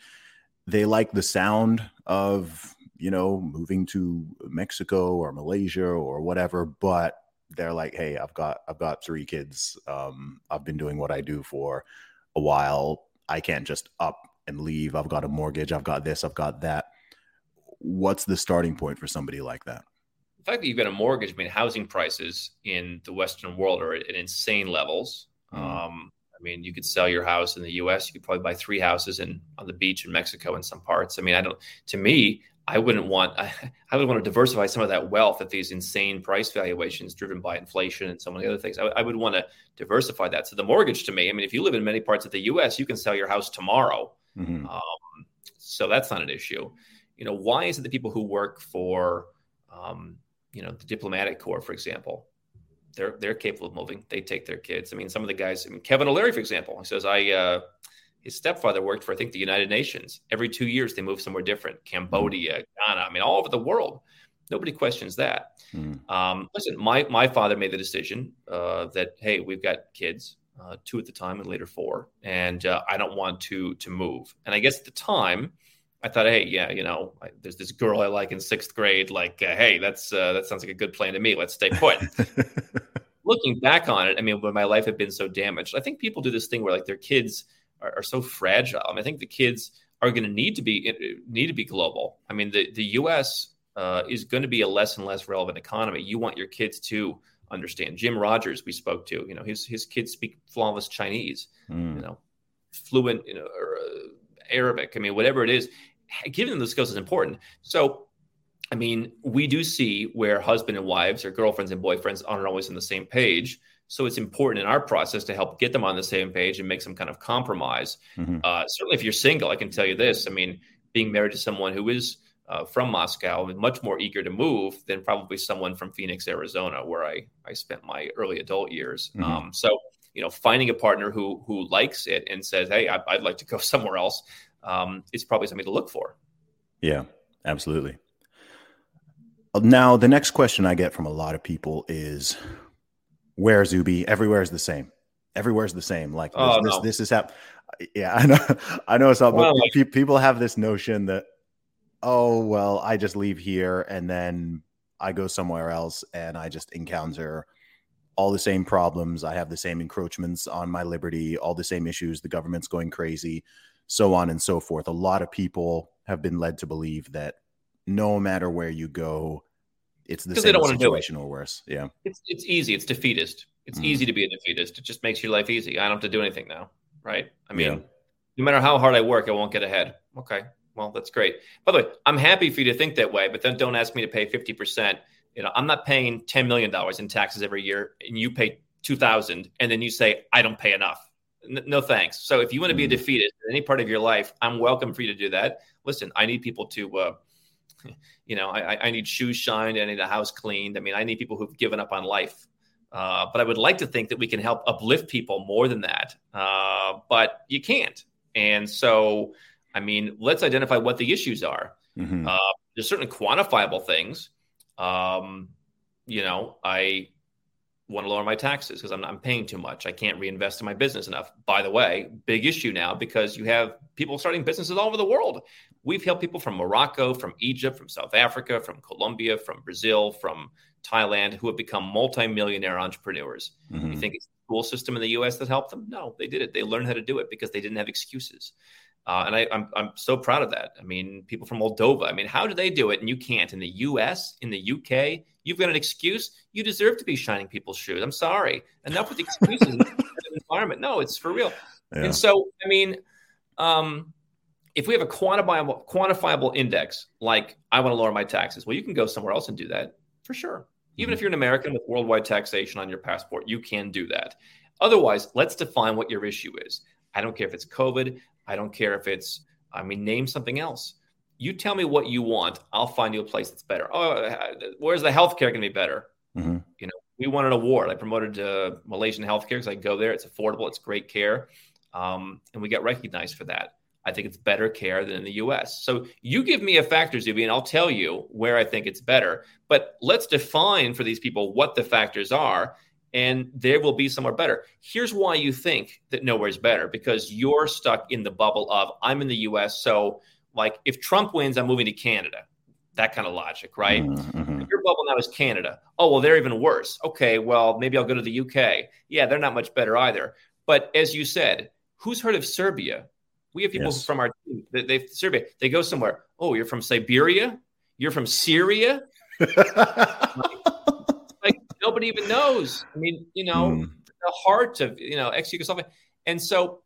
[SPEAKER 3] they like the sound of, you know, moving to Mexico or Malaysia or whatever, but they're like, hey, I've got I've got three kids. Um, I've been doing what I do for a while. I can't just up and leave. I've got a mortgage, I've got this, I've got that. What's the starting point for somebody like that?
[SPEAKER 4] Fact that you've got a mortgage, I mean, housing prices in the Western world are at insane levels. Mm. Um, I mean, you could sell your house in the U.S. You could probably buy three houses in on the beach in Mexico in some parts. I mean, I don't. To me, I wouldn't want. I, I would want to diversify some of that wealth at these insane price valuations driven by inflation and some of the other things. I, I would want to diversify that. So the mortgage, to me, I mean, if you live in many parts of the U.S., you can sell your house tomorrow. Mm-hmm. Um, so that's not an issue. You know, why is it that people who work for um, you know, the diplomatic corps, for example, they're they're capable of moving. They take their kids. I mean, some of the guys. I mean, Kevin O'Leary, for example, he says, I uh, his stepfather worked for I think the United Nations. Every two years, they move somewhere different. Cambodia, Ghana. I mean, all over the world. Nobody questions that. Mm. Um, listen, my my father made the decision uh, that hey, we've got kids, uh, two at the time and later four, and uh, I don't want to to move. And I guess at the time I thought, hey, yeah, you know, I, there's this girl I like in sixth grade. Like, uh, hey, that's uh, that sounds like a good plan to me. Let's stay put. Looking back on it, I mean, when my life had been so damaged, I think people do this thing where like their kids are, are so fragile. I, mean, I think the kids are going to need to be uh, need to be global. I mean, the the U.S. Uh, is going to be a less and less relevant economy. You want your kids to understand. Jim Rogers, we spoke to, you know, his his kids speak flawless Chinese, mm. you know, fluent, you know, or, uh, Arabic. I mean, whatever it is, giving them those skills is important. So, I mean, we do see where husband and wives or girlfriends and boyfriends aren't always on the same page. So it's important in our process to help get them on the same page and make some kind of compromise. Mm-hmm. Uh, certainly, if you're single, I can tell you this. I mean, being married to someone who is uh, from Moscow and much more eager to move than probably someone from Phoenix, Arizona, where I I spent my early adult years. Mm-hmm. Um, so you know, finding a partner who who likes it and says, "Hey, I, would like to go somewhere else," um, is probably something to look for.
[SPEAKER 3] Yeah, absolutely. Now, the next question I get from a lot of people is, "Where's Ubi? Everywhere is the same. Everywhere is the same. Like this,
[SPEAKER 4] Oh,
[SPEAKER 3] this,
[SPEAKER 4] no.
[SPEAKER 3] this is how." Yeah, I know. I know some
[SPEAKER 4] Well,
[SPEAKER 3] pe- people have this notion that, oh well, I just leave here and then I go somewhere else and I just encounter all the same problems. I have the same encroachments on my liberty, all the same issues. The government's going crazy, so on and so forth. A lot of people have been led to believe that no matter where you go, it's the
[SPEAKER 4] 'Cause they
[SPEAKER 3] same
[SPEAKER 4] don't wanna do it.
[SPEAKER 3] situation or worse. Yeah.
[SPEAKER 4] It's it's easy. It's defeatist. It's
[SPEAKER 3] Mm.
[SPEAKER 4] easy to be a defeatist. It just makes your life easy. I don't have to do anything now, right? I mean,
[SPEAKER 3] Yeah.
[SPEAKER 4] no matter how hard I work, I won't get ahead. Okay, well that's great. By the way, I'm happy for you to think that way, but then don't ask me to pay fifty percent. You know, I'm not paying ten million dollars in taxes every year, and you pay two thousand, and then you say I don't pay enough. N- no thanks. So if you want to be a
[SPEAKER 3] Mm.
[SPEAKER 4] defeatist in any part of your life, I'm welcome for you to do that. Listen, I need people to. Uh, you know, I, I- need shoes shined. I need a house cleaned. I mean, I need people who've given up on life. Uh, but I would like to think that we can help uplift people more than that. Uh, but you can't. And so, I mean, let's identify what the issues are.
[SPEAKER 3] Mhm.
[SPEAKER 4] Uh, there's certain quantifiable things. Um, you know, I want to lower my taxes because I'm, I'm paying too much. I can't reinvest in my business enough. By the way, big issue now because you have people starting businesses all over the world. We've helped people from Morocco, from Egypt, from South Africa, from Colombia, from Brazil, from Thailand who have become multimillionaire entrepreneurs.
[SPEAKER 3] Mhm.
[SPEAKER 4] You think it's the school system in the U.S. that helped them? No, they did it. They learned how to do it because they didn't have excuses. Uh, and I, I'm I'm so proud of that. I mean, people from Moldova. I mean, how do they do it and you can't? In the U.S., in the U.K., you've got an excuse. You deserve to be shining people's shoes. I'm sorry. Enough with excuses the environment. No, it's for real.
[SPEAKER 3] Yeah.
[SPEAKER 4] And so, I mean, um, if we have a quantifiable quantifiable index, like I want to lower my taxes, well, you can go somewhere else and do that for sure. Even if you're an American with worldwide taxation on your passport, you can do that. Otherwise, let's define what your issue is. I don't care if it's COVID. I don't care if it's, I mean, name something else. You tell me what you want. I'll find you a place that's better. Oh, where's the healthcare going to be better?
[SPEAKER 3] Mhm.
[SPEAKER 4] You know, we won an award. I promoted uh, Malaysian healthcare because I go there. It's affordable. It's great care, um, and we got recognized for that. I think it's better care than in the U.S. So you give me a factor, Zuby, and I'll tell you where I think it's better. But let's define for these people what the factors are, and there will be somewhere better. Here's why you think that nowhere's better because you're stuck in the bubble of I'm in the U.S. So, like, if Trump wins, I'm moving to Canada. That kind of logic, right?
[SPEAKER 3] Mhm. Mhm.
[SPEAKER 4] Your bubble now is Canada. Oh, well, they're even worse. Okay, well, maybe I'll go to the UK. Yeah, they're not much better either. But as you said, who's heard of Serbia? We have people
[SPEAKER 3] Yes.
[SPEAKER 4] from our team. They, they Serbia. They go somewhere. Oh, you're from Siberia. You're from Syria. Like nobody even knows. I mean, you know,
[SPEAKER 3] Mm.
[SPEAKER 4] the heart of you know ex Yugoslavia. And so,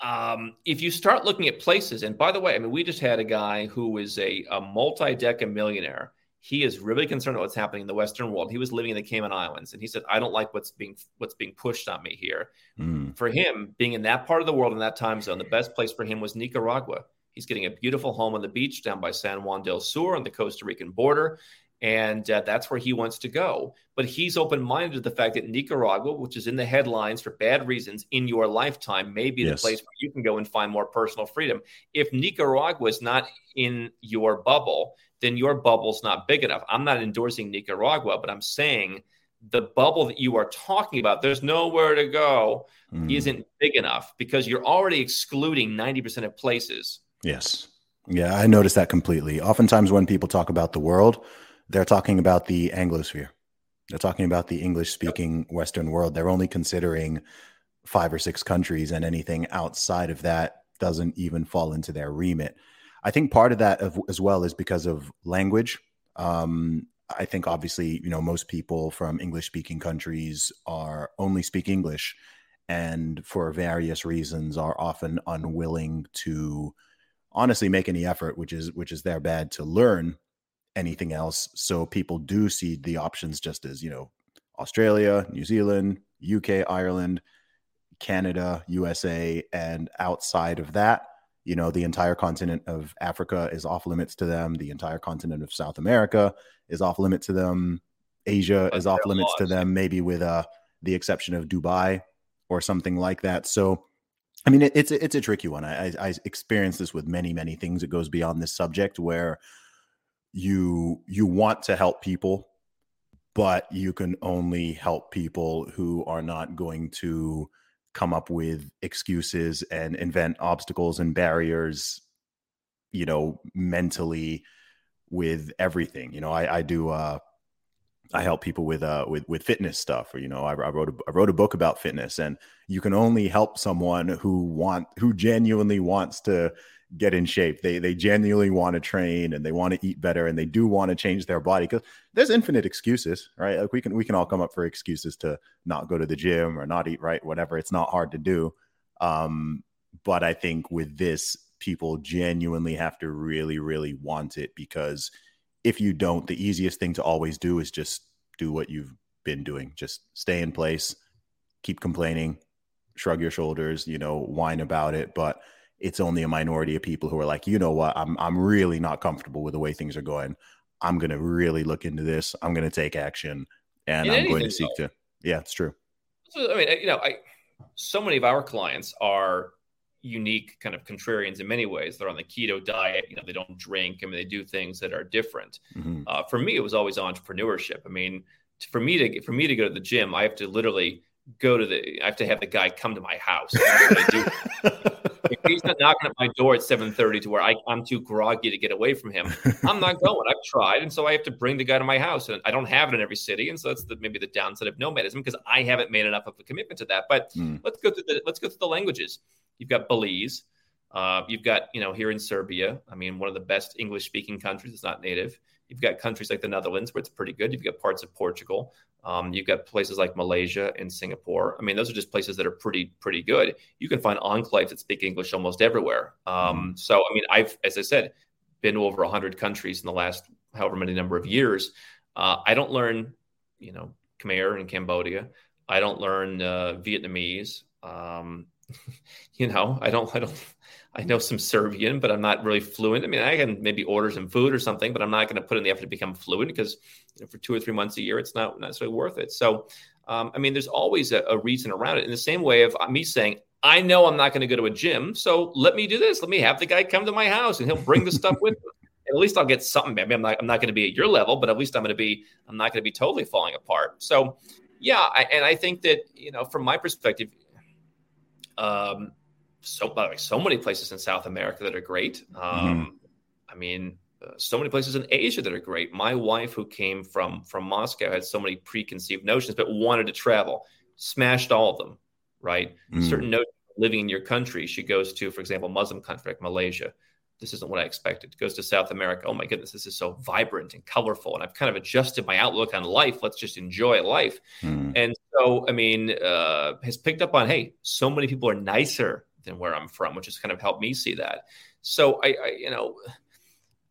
[SPEAKER 4] um, if you start looking at places, and by the way, I mean, we just had a guy who was a, a multi-deca millionaire. He is really concerned about what's happening in the Western world. He was living in the Cayman Islands, and he said, "I don't like what's being what's being pushed on me here."
[SPEAKER 3] Mm.
[SPEAKER 4] For him, being in that part of the world in that time zone, the best place for him was Nicaragua. He's getting a beautiful home on the beach down by San Juan del Sur on the Costa Rican border. And uh, that's where he wants to go. But he's open minded to the fact that Nicaragua, which is in the headlines for bad reasons in your lifetime, may be the place where you can go and find more personal freedom. If Nicaragua is not in your bubble, then your bubble's not big enough. I'm not endorsing Nicaragua, but I'm saying the bubble that you are talking about, there's nowhere to go,
[SPEAKER 3] Mm.
[SPEAKER 4] isn't big enough because you're already excluding 90% of places.
[SPEAKER 3] Yes. Yeah, I noticed that completely. Oftentimes, when people talk about the world, they're talking about the Anglosphere. They're talking about the English speaking Western world. They're only considering five or six countries, and anything outside of that doesn't even fall into their remit. I think part of that of, as well is because of language. Um, I think obviously, you know, most people from English speaking countries are only speak English and for various reasons are often unwilling to honestly make any effort, which is which is their bad to learn anything else. So people do see the options just as, you know, Australia, New Zealand, UK, Ireland, Canada, USA, and outside of that, you know, the entire continent of Africa is off limits to them. The entire continent of South America is off limit to them. Asia is off limits to them, maybe with uh the exception of Dubai or something like that. So I mean, it, it's a, it's a tricky one. I, I I experience this with many many things. It goes beyond this subject where you you want to help people but you can only help people who are not going to come up with excuses and invent obstacles and barriers you know mentally with everything. You know i i do uh I help people with uh with with fitness stuff or you know I, I wrote a, I wrote a book about fitness and you can only help someone who want who genuinely wants to get in shape. They they genuinely want to train and they want to eat better and they do want to change their body because there's infinite excuses, right? Like we can we can all come up for excuses to not go to the gym or not eat right, whatever. It's not hard to do. Um, but I think with this, people genuinely have to really, really want it because if you don't, the easiest thing to always do is just do what you've been doing. Just stay in place, keep complaining, shrug your shoulders, you know, whine about it. But it's only a minority of people who are like, you know what, I'm I'm really not comfortable with the way things are going. I'm gonna really look into this. I'm gonna take action, and In I'm going to seek though. to. Yeah, it's true.
[SPEAKER 4] So, I mean, you know, I so many of our clients are unique kind of contrarians in many ways. They're on the keto diet. You know, they don't drink. I mean, they do things that are different. Mm-hmm. Uh, for me, it was always entrepreneurship. I mean, for me to for me to go to the gym, I have to literally go to the. I have to have the guy come to my house. if he's not knocking at my door at seven thirty to where I, I'm too groggy to get away from him, I'm not going. I've tried, and so I have to bring the guy to my house, and I don't have it in every city, and so that's the, maybe the downside of nomadism because I haven't made enough of a commitment to that. But mm. let's go through the let's go through the languages. You've got Belize. Uh, you've got, you know, here in Serbia, I mean, one of the best English speaking countries. It's not native. You've got countries like the Netherlands where it's pretty good. You've got parts of Portugal. Um, you've got places like Malaysia and Singapore. I mean, those are just places that are pretty, pretty good. You can find enclaves that speak English almost everywhere. Um, mm-hmm. so, I mean, I've, as I said, been to over 100 countries in the last however many number of years. Uh, I don't learn, you know, Khmer in Cambodia. I don't learn uh, Vietnamese. Um, you know, I don't, I don't, I know some Serbian, but I'm not really fluent. I mean, I can maybe order some food or something, but I'm not going to put in the effort to become fluent because you know, for two or three months a year, it's not necessarily worth it. So, um, I mean, there's always a, a, reason around it. In the same way of me saying, I know I'm not going to go to a gym, so let me do this. Let me have the guy come to my house, and he'll bring the stuff with him. at least I'll get something. Maybe I'm not, I'm not going to be at your level, but at least I'm going to be, I'm not going to be totally falling apart. So, yeah, I, and I think that you know, from my perspective, um, so by the way, so many places in South America that are great. Um, mm-hmm. I mean, uh, so many places in Asia that are great. My wife, who came from from Moscow, had so many preconceived notions, but wanted to travel. Smashed all of them. Right, mm-hmm. certain notions living in your country. She goes to, for example, Muslim country like Malaysia. This isn't what I expected. Goes to South America. Oh my goodness, this is so vibrant and colorful. And I've kind of adjusted my outlook on life. Let's just enjoy life. Mm-hmm. And so, I mean, uh, has picked up on hey, so many people are nicer than where I'm from, which has kind of helped me see that. So I, I you know,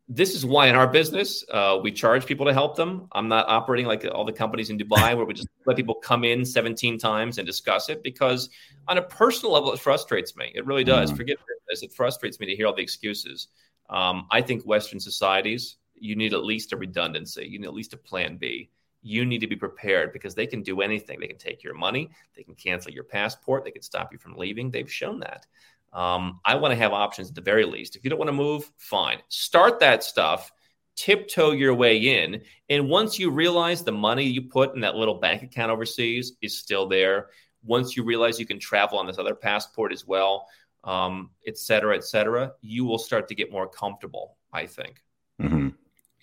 [SPEAKER 4] this is why in our business uh, we charge people to help them. I'm not operating like all the companies in Dubai where we just let people come in 17 times and discuss it because on a personal level it frustrates me. It really does. Mm-hmm. Forget this. It frustrates me to hear all the excuses. Um, I think Western societies you need at least a redundancy. You need at least a plan B you need to be prepared because they can do anything. They can take your money, they can cancel your passport, they can stop you from leaving. They've shown that. Um, I want to have options at the very least. If you don't want to move, fine. Start that stuff, tiptoe your way in. And once you realize the money you put in that little bank account overseas is still there, once you realize you can travel on this other passport as well, um, et cetera, et cetera, you will start to get more comfortable, I think. Mm-hmm.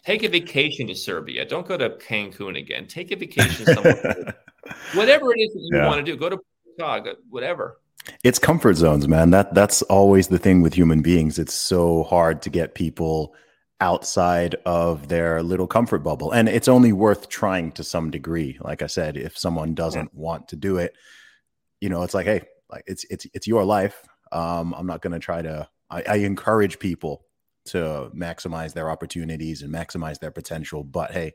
[SPEAKER 4] Take a vacation to Serbia. Don't go to Cancun again. Take a vacation somewhere. whatever it is that you yeah. want to do, go to Prague, whatever.
[SPEAKER 3] It's comfort zones, man. That that's always the thing with human beings. It's so hard to get people outside of their little comfort bubble. And it's only worth trying to some degree. Like I said, if someone doesn't yeah. want to do it, you know, it's like, hey, like it's it's it's your life. Um, I'm not gonna try to I, I encourage people to maximize their opportunities and maximize their potential. But hey,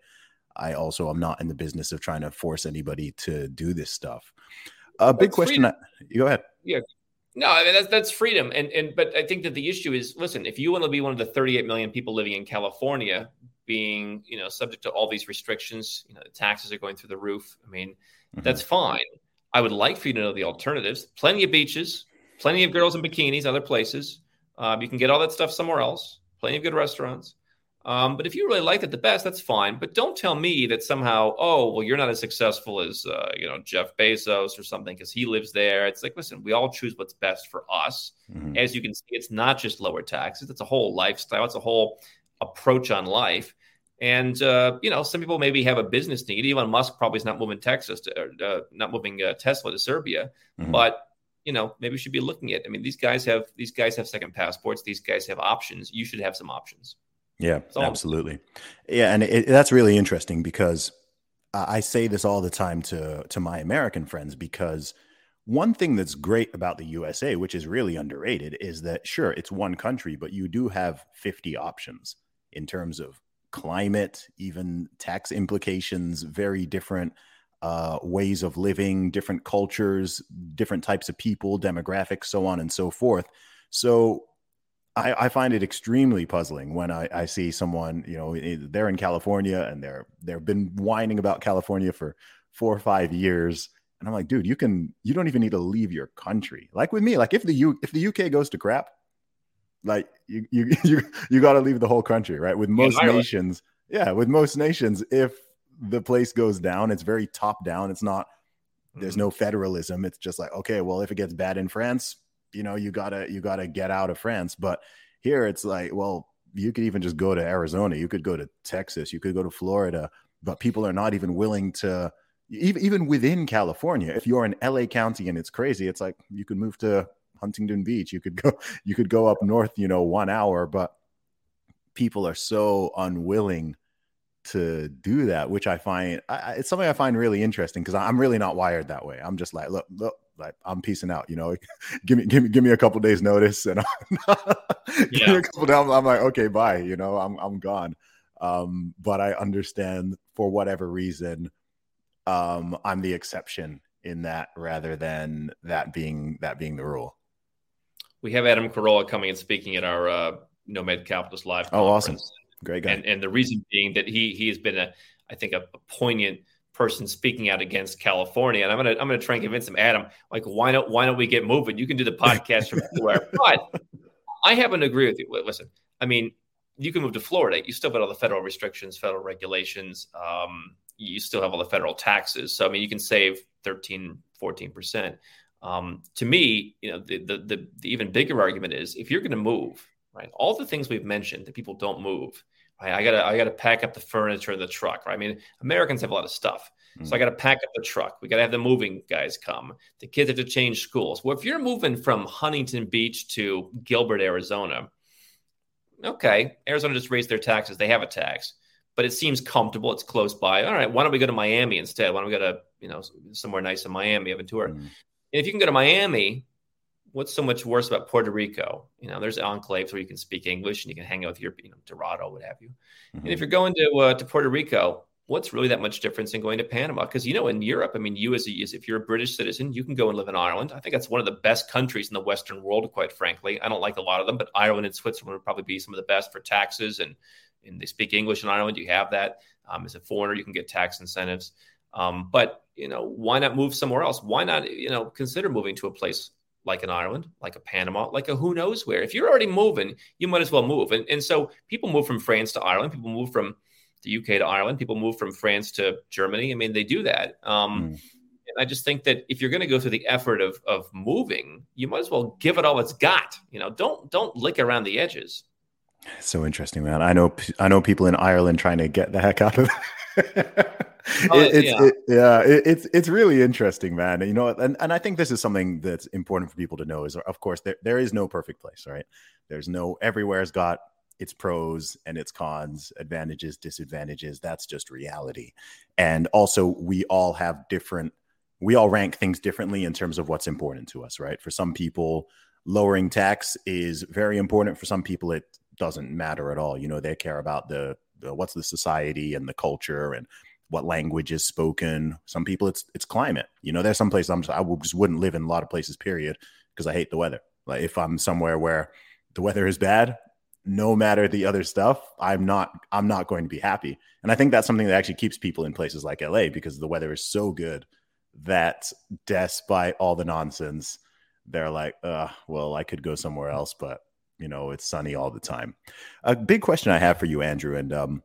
[SPEAKER 3] I also am not in the business of trying to force anybody to do this stuff. A big that's question. I, you go ahead.
[SPEAKER 4] Yeah. No, I mean, that's that's freedom, and and but I think that the issue is, listen, if you want to be one of the 38 million people living in California, being you know subject to all these restrictions, you know, the taxes are going through the roof. I mean, mm-hmm. that's fine. I would like for you to know the alternatives. Plenty of beaches, plenty of girls in bikinis, other places. Um, you can get all that stuff somewhere else plenty of good restaurants. Um, but if you really like it the best, that's fine. But don't tell me that somehow, oh, well, you're not as successful as uh, you know Jeff Bezos or something because he lives there. It's like, listen, we all choose what's best for us. Mm-hmm. As you can see, it's not just lower taxes; it's a whole lifestyle. It's a whole approach on life. And uh, you know, some people maybe have a business need. Elon Musk probably is not moving Texas to, uh, not moving uh, Tesla to Serbia, mm-hmm. but you know, maybe we should be looking at. I mean, these guys have these guys have second passports. These guys have options. You should have some options.
[SPEAKER 3] Yeah, absolutely. Yeah, and it, that's really interesting because I say this all the time to to my American friends because one thing that's great about the USA, which is really underrated, is that sure it's one country, but you do have 50 options in terms of climate, even tax implications, very different uh, ways of living, different cultures, different types of people, demographics, so on and so forth. So I, I, find it extremely puzzling when I, I, see someone, you know, they're in California and they're they've been whining about California for four or five years, and I'm like, dude, you can you don't even need to leave your country. Like with me, like if the U if the UK goes to crap, like you you you, you got to leave the whole country, right? With most yeah, nations, yeah, with most nations, if the place goes down, it's very top down. It's not. There's mm-hmm. no federalism. It's just like, okay, well, if it gets bad in France, you know you gotta you gotta get out of france but here it's like well you could even just go to arizona you could go to texas you could go to florida but people are not even willing to even, even within california if you're in la county and it's crazy it's like you could move to huntington beach you could go you could go up north you know one hour but people are so unwilling to do that which i find I, it's something i find really interesting because i'm really not wired that way i'm just like look look like I'm piecing out, you know. give me give me give me a couple days notice and give yeah. me a couple days, I'm like, okay, bye, you know, I'm I'm gone. Um, but I understand for whatever reason, um, I'm the exception in that rather than that being that being the rule.
[SPEAKER 4] We have Adam Carolla coming and speaking at our uh, Nomad Capitalist Live.
[SPEAKER 3] Oh, awesome! Great guy.
[SPEAKER 4] And, and the reason being that he he has been a I think a, a poignant person speaking out against California. And I'm gonna I'm gonna try and convince him, Adam, like why don't why don't we get moving? You can do the podcast from anywhere. But I happen to agree with you. Listen, I mean, you can move to Florida. You still have all the federal restrictions, federal regulations. Um, you still have all the federal taxes. So I mean, you can save 13, 14 percent. Um, to me, you know, the, the the the even bigger argument is if you're going to move, right? All the things we've mentioned that people don't move Right? I gotta I gotta pack up the furniture in the truck. Right? I mean, Americans have a lot of stuff, mm-hmm. so I mm. gotta pack up the truck. We gotta have the moving guys come. The kids have to change schools. Well, if you're moving from Huntington Beach to Gilbert, Arizona, okay, Arizona just raised their taxes. They have a tax, but it seems comfortable. It's close by. All right, why don't we go to Miami instead? Why don't we go to you know somewhere nice in Miami, Aventura? Mm-hmm. And if you can go to Miami, what's so much worse about Puerto Rico? You know, there's enclaves where you can speak English and you can hang out with your, you know, Dorado, what have you. Mm-hmm. And if mm-hmm. you're going to uh, to Puerto Rico, what's really that much difference in going to Panama? Because you know, in Europe, I mean, you as, a, as if you're a British citizen, you can go and live in Ireland. I think that's one of the best countries in the Western world, quite frankly. I don't like a lot of them, but Ireland and Switzerland would probably be some of the best for taxes and and they speak English in Ireland. You have that um, as a foreigner, you can get tax incentives. Um, but you know, why not move somewhere else? Why not you know consider moving to a place like an Ireland, like a Panama, like a who knows where. If you're already moving, you might as well move. And, and so people move from France to Ireland, people move from the UK to Ireland, people move from France to Germany. I mean, they do that. Um, mm. And I just think that if you're going to go through the effort of of moving, you might as well give it all it's got. You know, don't don't lick around the edges.
[SPEAKER 3] So interesting, man. I know I know people in Ireland trying to get the heck out of
[SPEAKER 4] Oh, it's, yeah,
[SPEAKER 3] it, yeah it, it's it's really interesting, man. You know, and, and I think this is something that's important for people to know is, of course, there, there is no perfect place, right? There's no everywhere's got its pros and its cons, advantages, disadvantages. That's just reality. And also, we all have different, we all rank things differently in terms of what's important to us, right? For some people, lowering tax is very important. For some people, it doesn't matter at all. You know, they care about the, the what's the society and the culture and what language is spoken. Some people it's it's climate. You know, there's some places I'm just, I just wouldn't live in a lot of places. Period, because I hate the weather. Like if I'm somewhere where the weather is bad, no matter the other stuff, I'm not I'm not going to be happy. And I think that's something that actually keeps people in places like LA because the weather is so good that despite all the nonsense, they're like, uh, well, I could go somewhere else, but you know it's sunny all the time. A big question I have for you, Andrew, and um,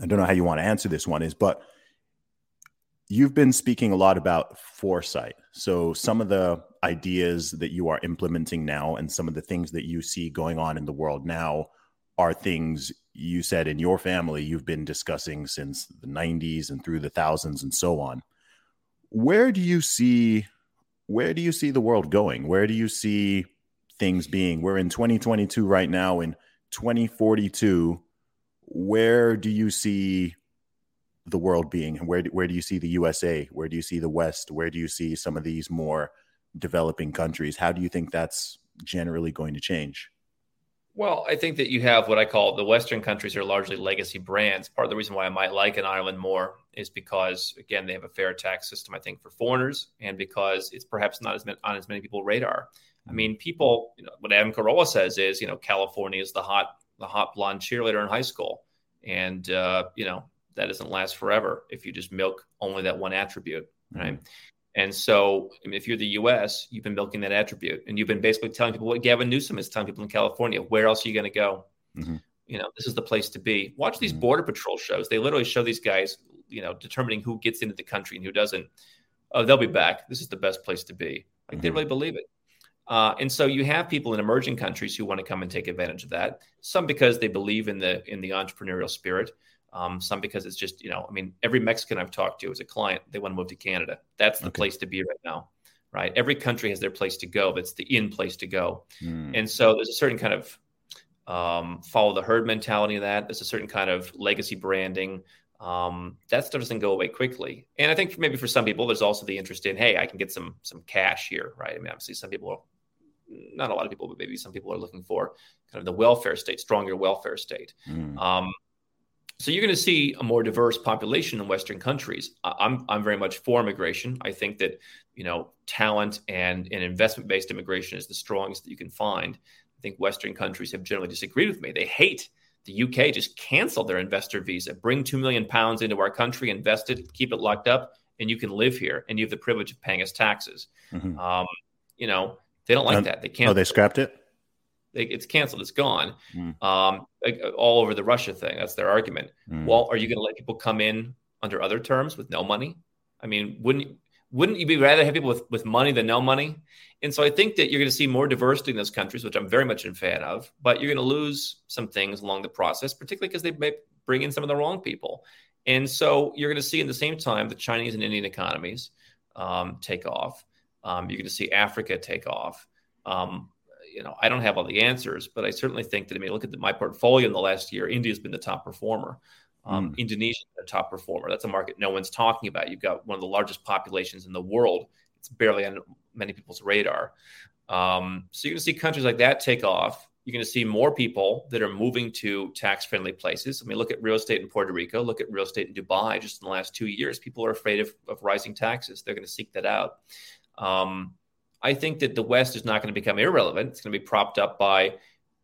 [SPEAKER 3] I don't know how you want to answer this one is, but you've been speaking a lot about foresight. So some of the ideas that you are implementing now and some of the things that you see going on in the world now are things you said in your family you've been discussing since the 90s and through the thousands and so on. Where do you see where do you see the world going? Where do you see things being? We're in 2022 right now in 2042 where do you see the world being? Where do, where do you see the USA? Where do you see the West? Where do you see some of these more developing countries? How do you think that's generally going to change?
[SPEAKER 4] Well, I think that you have what I call the Western countries are largely legacy brands. Part of the reason why I might like an Ireland more is because, again, they have a fair tax system, I think, for foreigners, and because it's perhaps not as many, on as many people's radar. I mm-hmm. mean, people, you know, what Adam Carolla says is, you know, California is the hot, the hot blonde cheerleader in high school, and uh, you know, that doesn't last forever if you just milk only that one attribute, right? Mm-hmm. And so, I mean, if you're the U.S., you've been milking that attribute, and you've been basically telling people what Gavin Newsom is telling people in California. Where else are you going to go? Mm-hmm. You know, this is the place to be. Watch these mm-hmm. border patrol shows. They literally show these guys, you know, determining who gets into the country and who doesn't. Oh, they'll be back. This is the best place to be. Like mm-hmm. they really believe it. Uh, and so you have people in emerging countries who want to come and take advantage of that. Some because they believe in the in the entrepreneurial spirit. Um, some because it's just, you know, I mean, every Mexican I've talked to as a client, they want to move to Canada. That's the okay. place to be right now, right? Every country has their place to go, but it's the in place to go. Mm. And so there's a certain kind of um, follow the herd mentality of that. There's a certain kind of legacy branding. Um, that stuff doesn't go away quickly. And I think maybe for some people, there's also the interest in, hey, I can get some some cash here, right? I mean, obviously, some people, are, not a lot of people, but maybe some people are looking for kind of the welfare state, stronger welfare state. Mm. Um, so you're going to see a more diverse population in Western countries. I'm I'm very much for immigration. I think that you know talent and and investment based immigration is the strongest that you can find. I think Western countries have generally disagreed with me. They hate the UK just canceled their investor visa, bring two million pounds into our country, invest it, keep it locked up, and you can live here, and you have the privilege of paying us taxes. Mm-hmm. Um, you know they don't like that. They can't.
[SPEAKER 3] Oh, they scrapped it
[SPEAKER 4] it's canceled. It's gone. Mm. Um, all over the Russia thing. That's their argument. Mm. Well, are you going to let people come in under other terms with no money? I mean, wouldn't wouldn't you be rather have people with, with money than no money? And so I think that you're going to see more diversity in those countries, which I'm very much in fan of. But you're going to lose some things along the process, particularly because they may bring in some of the wrong people. And so you're going to see in the same time the Chinese and Indian economies um, take off. Um, you're going to see Africa take off. Um, you know, I don't have all the answers, but I certainly think that I mean, look at the, my portfolio in the last year. India's been the top performer. Um, mm. Indonesia, the top performer. That's a market no one's talking about. You've got one of the largest populations in the world. It's barely on many people's radar. Um, so you're going to see countries like that take off. You're going to see more people that are moving to tax-friendly places. I mean, look at real estate in Puerto Rico. Look at real estate in Dubai. Just in the last two years, people are afraid of, of rising taxes. They're going to seek that out. Um, I think that the West is not going to become irrelevant. It's going to be propped up by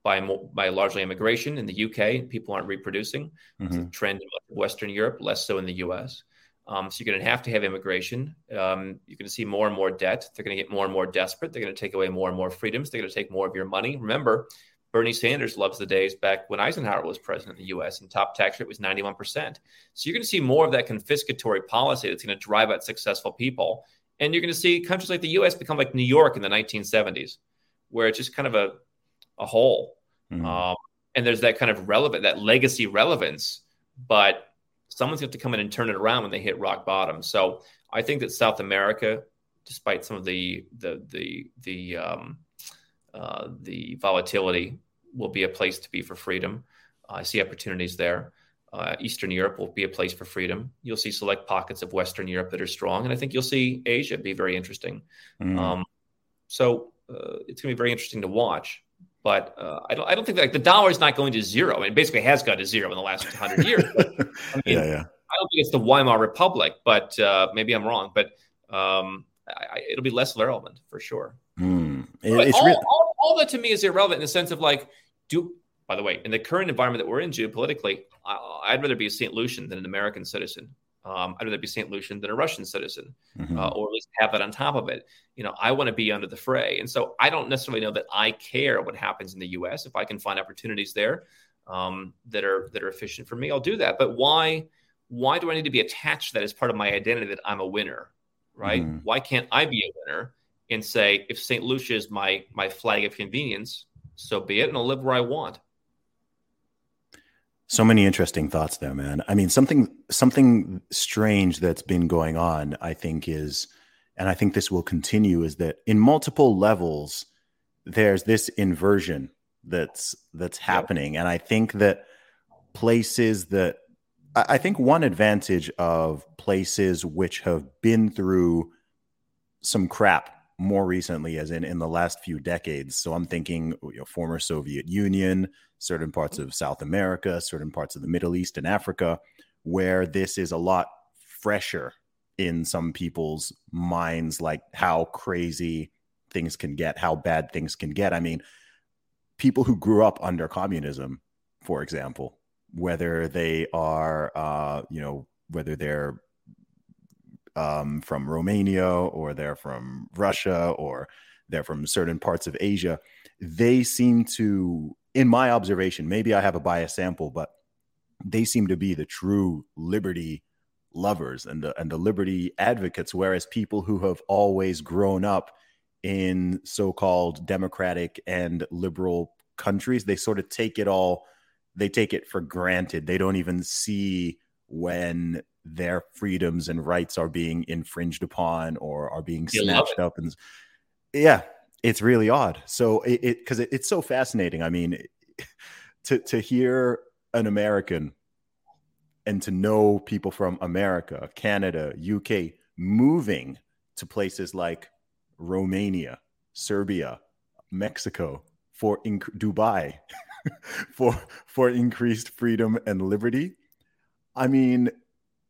[SPEAKER 4] by by largely immigration in the UK. People aren't reproducing. Mm-hmm. It's a trend in Western Europe, less so in the US. Um, so you're going to have to have immigration. Um, you're going to see more and more debt. They're going to get more and more desperate. They're going to take away more and more freedoms. They're going to take more of your money. Remember, Bernie Sanders loves the days back when Eisenhower was president of the U.S. and top tax rate was 91%. So you're going to see more of that confiscatory policy that's going to drive out successful people. And you're going to see countries like the US become like New York in the 1970s, where it's just kind of a, a hole. Mm-hmm. Um, and there's that kind of relevant, that legacy relevance, but someone's going to come in and turn it around when they hit rock bottom. So I think that South America, despite some of the, the, the, the, um, uh, the volatility, will be a place to be for freedom. Uh, I see opportunities there. Uh, Eastern Europe will be a place for freedom. You'll see select pockets of Western Europe that are strong, and I think you'll see Asia be very interesting. Mm. Um, so uh, it's going to be very interesting to watch. But uh, I don't. I don't think that like, the dollar is not going to zero. It basically has gone to zero in the last hundred years. But, I mean, yeah, yeah. I don't think it's the Weimar Republic, but uh, maybe I'm wrong. But um, I, it'll be less relevant for sure. Mm. It's all, all, all that to me is irrelevant in the sense of like, do by the way, in the current environment that we're in geopolitically, I'd rather be a St. Lucian than an American citizen. Um, I'd rather be St. Lucian than a Russian citizen, mm-hmm. uh, or at least have that on top of it. You know, I want to be under the fray, and so I don't necessarily know that I care what happens in the U.S. If I can find opportunities there um, that are that are efficient for me, I'll do that. But why why do I need to be attached to that as part of my identity that I'm a winner, right? Mm-hmm. Why can't I be a winner and say if St. Lucia is my my flag of convenience, so be it, and I'll live where I want.
[SPEAKER 3] So many interesting thoughts there, man. I mean, something something strange that's been going on, I think, is, and I think this will continue, is that in multiple levels, there's this inversion that's that's happening, yeah. and I think that places that I think one advantage of places which have been through some crap more recently, as in in the last few decades. So I'm thinking you know, former Soviet Union, certain parts of South America, certain parts of the Middle East and Africa, where this is a lot fresher in some people's minds, like how crazy things can get, how bad things can get. I mean, people who grew up under communism, for example, whether they are, uh, you know, whether they're um, from Romania or they're from Russia or they're from certain parts of Asia, they seem to in my observation, maybe I have a biased sample, but they seem to be the true liberty lovers and the, and the liberty advocates, whereas people who have always grown up in so-called democratic and liberal countries, they sort of take it all, they take it for granted. They don't even see when their freedoms and rights are being infringed upon or are being snatched up and yeah it's really odd. So it because it, it, it's so fascinating. I mean, to to hear an American and to know people from America, Canada, UK moving to places like Romania, Serbia, Mexico for inc- Dubai for for increased freedom and liberty. I mean,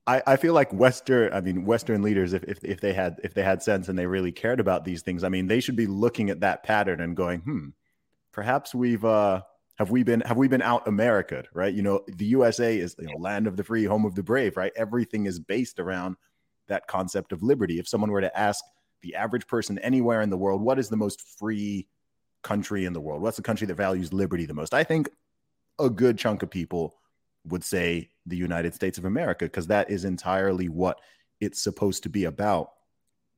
[SPEAKER 3] I, I feel like Western, I mean, Western leaders, if, if, if they had if they had sense and they really cared about these things, I mean, they should be looking at that pattern and going, hmm, perhaps we've uh have we been have we been out America, right? You know, the USA is you know land of the free, home of the brave, right? Everything is based around that concept of liberty. If someone were to ask the average person anywhere in the world, what is the most free country in the world? What's the country that values liberty the most? I think a good chunk of people would say the United States of America, because that is entirely what it's supposed to be about.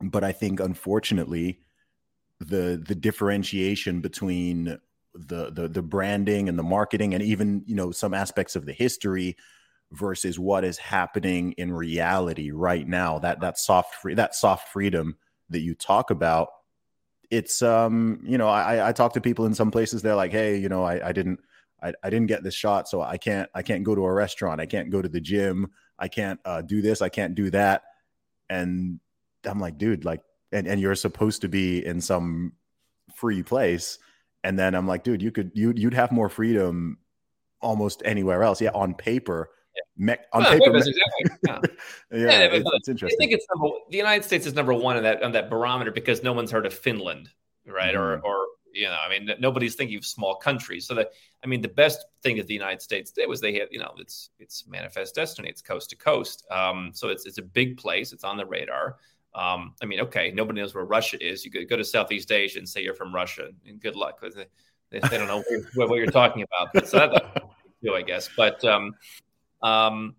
[SPEAKER 3] But I think, unfortunately, the the differentiation between the the the branding and the marketing and even you know some aspects of the history versus what is happening in reality right now that that soft free that soft freedom that you talk about it's um you know i i talk to people in some places they're like hey you know i i didn't I, I didn't get this shot, so I can't I can't go to a restaurant, I can't go to the gym, I can't uh, do this, I can't do that, and I'm like, dude, like, and and you're supposed to be in some free place, and then I'm like, dude, you could you you'd have more freedom almost anywhere else. Yeah, on paper. Me- on paper,
[SPEAKER 4] exactly. yeah,
[SPEAKER 3] yeah, yeah it's, it's, interesting.
[SPEAKER 4] I think it's number, the United States is number one on that on that barometer because no one's heard of Finland, right? Mm-hmm. Or or you know, I mean, nobody's thinking of small countries. So that, I mean, the best thing that the United States did was they had, you know, it's it's manifest destiny. It's coast to coast. Um, so it's it's a big place. It's on the radar. Um, I mean, okay, nobody knows where Russia is. You could go to Southeast Asia and say you're from Russia, and good luck because they, they, they, don't know what, what, you're talking about. So that's do, I guess. But um, um,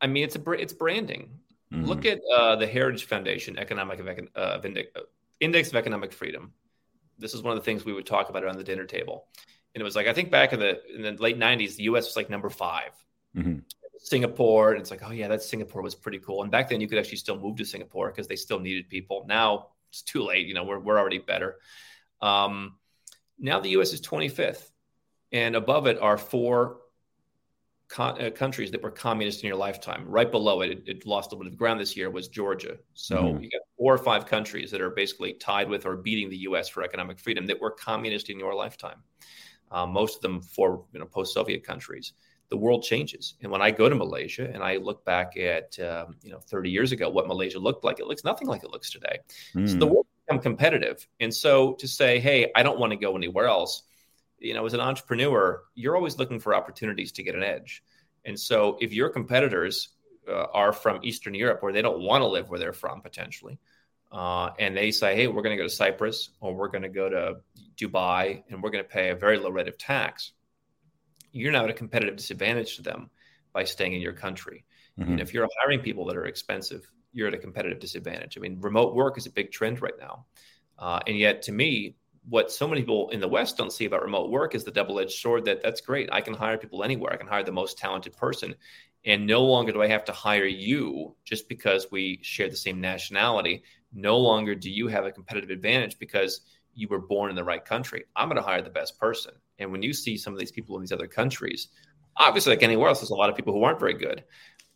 [SPEAKER 4] I mean, it's a it's branding. Mm-hmm. Look at uh, the Heritage Foundation Economic uh, Index of Economic Freedom this is one of the things we would talk about around the dinner table. And it was like I think back in the in the late '90s, the U.S. was like number 5 mm-hmm. Singapore, and it's like, oh yeah, that Singapore was pretty cool. And back then, you could actually still move to Singapore because they still needed people. Now it's too late. You know, we're we're already better. Um, now the U.S. is 25th, and above it are four con- uh, countries that were communist in your lifetime. Right below it, it, it, lost a little bit of ground this year, was Georgia. So mm-hmm. you got four or five countries that are basically tied with or beating the U.S. for economic freedom that were communist in your lifetime. Um, most of them for you know, post-Soviet countries. The world changes, and when I go to Malaysia and I look back at um, you know 30 years ago what Malaysia looked like, it looks nothing like it looks today. Mm. So the world become competitive, and so to say, hey, I don't want to go anywhere else you know, as an entrepreneur, you're always looking for opportunities to get an edge. And so if your competitors uh, are from Eastern Europe, where they don't want to live where they're from potentially, uh, and they say, "Hey, we're going to go to Cyprus or we're going to go to Dubai, and we're going to pay a very low rate of tax," you're now at a competitive disadvantage to them by staying in your country. Mm-hmm. And if you're hiring people that are expensive, you're at a competitive disadvantage. I mean, remote work is a big trend right now, uh, and yet to me, what so many people in the West don't see about remote work is the double-edged sword that that's great. I can hire people anywhere. I can hire the most talented person. And no longer do I have to hire you just because we share the same nationality. No longer do you have a competitive advantage because you were born in the right country. I'm going to hire the best person. And when you see some of these people in these other countries, obviously, like anywhere else, there's a lot of people who aren't very good,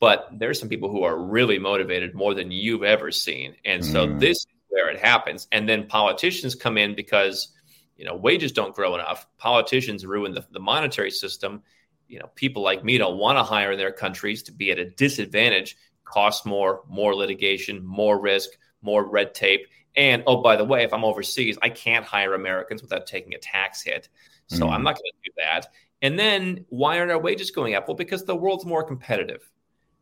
[SPEAKER 4] but there's some people who are really motivated more than you've ever seen. And so mm. this is where it happens. And then politicians come in because, you know, wages don't grow enough. Politicians ruin the, the monetary system you know people like me don't want to hire in their countries to be at a disadvantage. Cost more more litigation more risk more red tape. And oh by the way if i'm overseas i can't hire americans without taking a tax hit. So mm. i'm not going to do that. And then why aren't our wages going up? Well because the world's more competitive.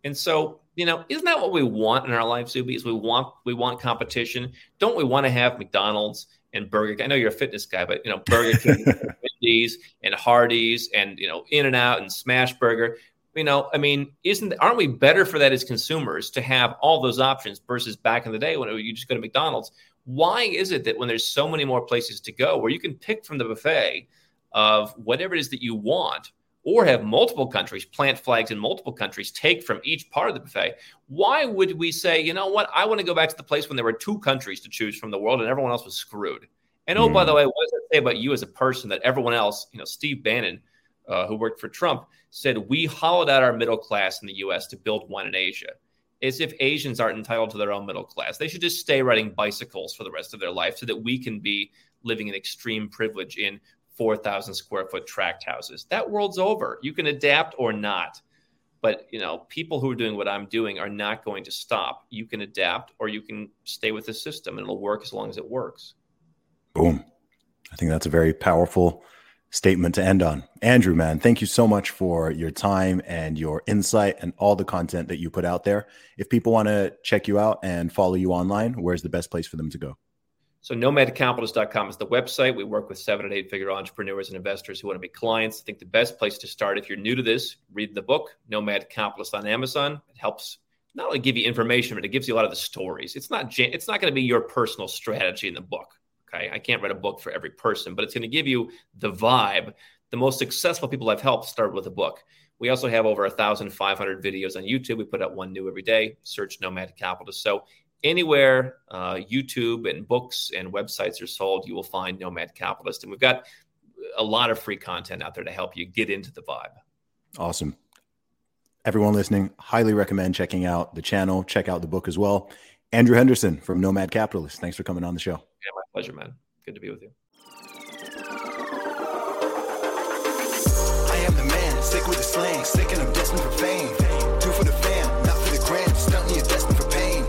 [SPEAKER 4] And so you know isn't that what we want in our life zuby is we want we want competition? Don't we want to have mcdonald's and burger King? i know you're a fitness guy but you know burger king Wendy's and Hardee's and you know In and Out and Smashburger. You know, I mean, isn't aren't we better for that as consumers to have all those options versus back in the day when you just go to McDonald's? Why is it that when there's so many more places to go where you can pick from the buffet of whatever it is that you want, or have multiple countries plant flags in multiple countries, take from each part of the buffet. Why would we say, you know what, I want to go back to the place when there were two countries to choose from the world and everyone else was screwed? And oh, mm. by the hmm. way, what does that say about you as a person that everyone else, you know, Steve Bannon, uh, who worked for Trump, said we hollowed out our middle class in the U.S. to build one in Asia, as if Asians aren't entitled to their own middle class. They should just stay riding bicycles for the rest of their life so that we can be living in extreme privilege in 4,000 square foot tract houses. That world's over. You can adapt or not. But you know, people who are doing what I'm doing are not going to stop. You can adapt or you can stay with the system and it'll work as long as it works.
[SPEAKER 3] Boom. I think that's a very powerful statement to end on. Andrew, man, thank you so much for your time and your insight and all the content that you put out there. If people want to check you out and follow you online, where's the best place for them to go?
[SPEAKER 4] So nomadcapitalist.com is the website. We work with seven and eight figure entrepreneurs and investors who want to be clients. I think the best place to start if you're new to this, read the book, Nomad Capitalist on Amazon. It helps not only give you information, but it gives you a lot of the stories. It's not it's not going to be your personal strategy in the book. Okay. I can't write a book for every person, but it's going to give you the vibe. The most successful people I've helped start with a book. We also have over 1,500 videos on YouTube. We put out one new every day. Search Nomad Capitalist. So anywhere uh, YouTube and books and websites are sold, you will find Nomad Capitalist. And we've got a lot of free content out there to help you get into the vibe.
[SPEAKER 3] Awesome. Everyone listening, highly recommend checking out the channel. Check out the book as well. Andrew Henderson from Nomad Capitalist. Thanks for coming on the show.
[SPEAKER 4] Yeah, pleasure, man. Good to be with you.
[SPEAKER 2] I am the man, sick with the slang, sick and I'm destined for fame. Do for the fam, not for the gram, stunting you destined for pain.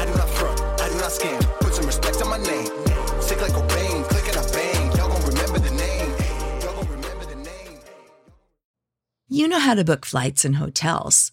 [SPEAKER 2] I do not front, I do not scam, put some respect on my name. Sick like a rain, click and I bang, y'all gonna remember the name. Y'all gonna remember the name.
[SPEAKER 5] You know how to book flights and hotels.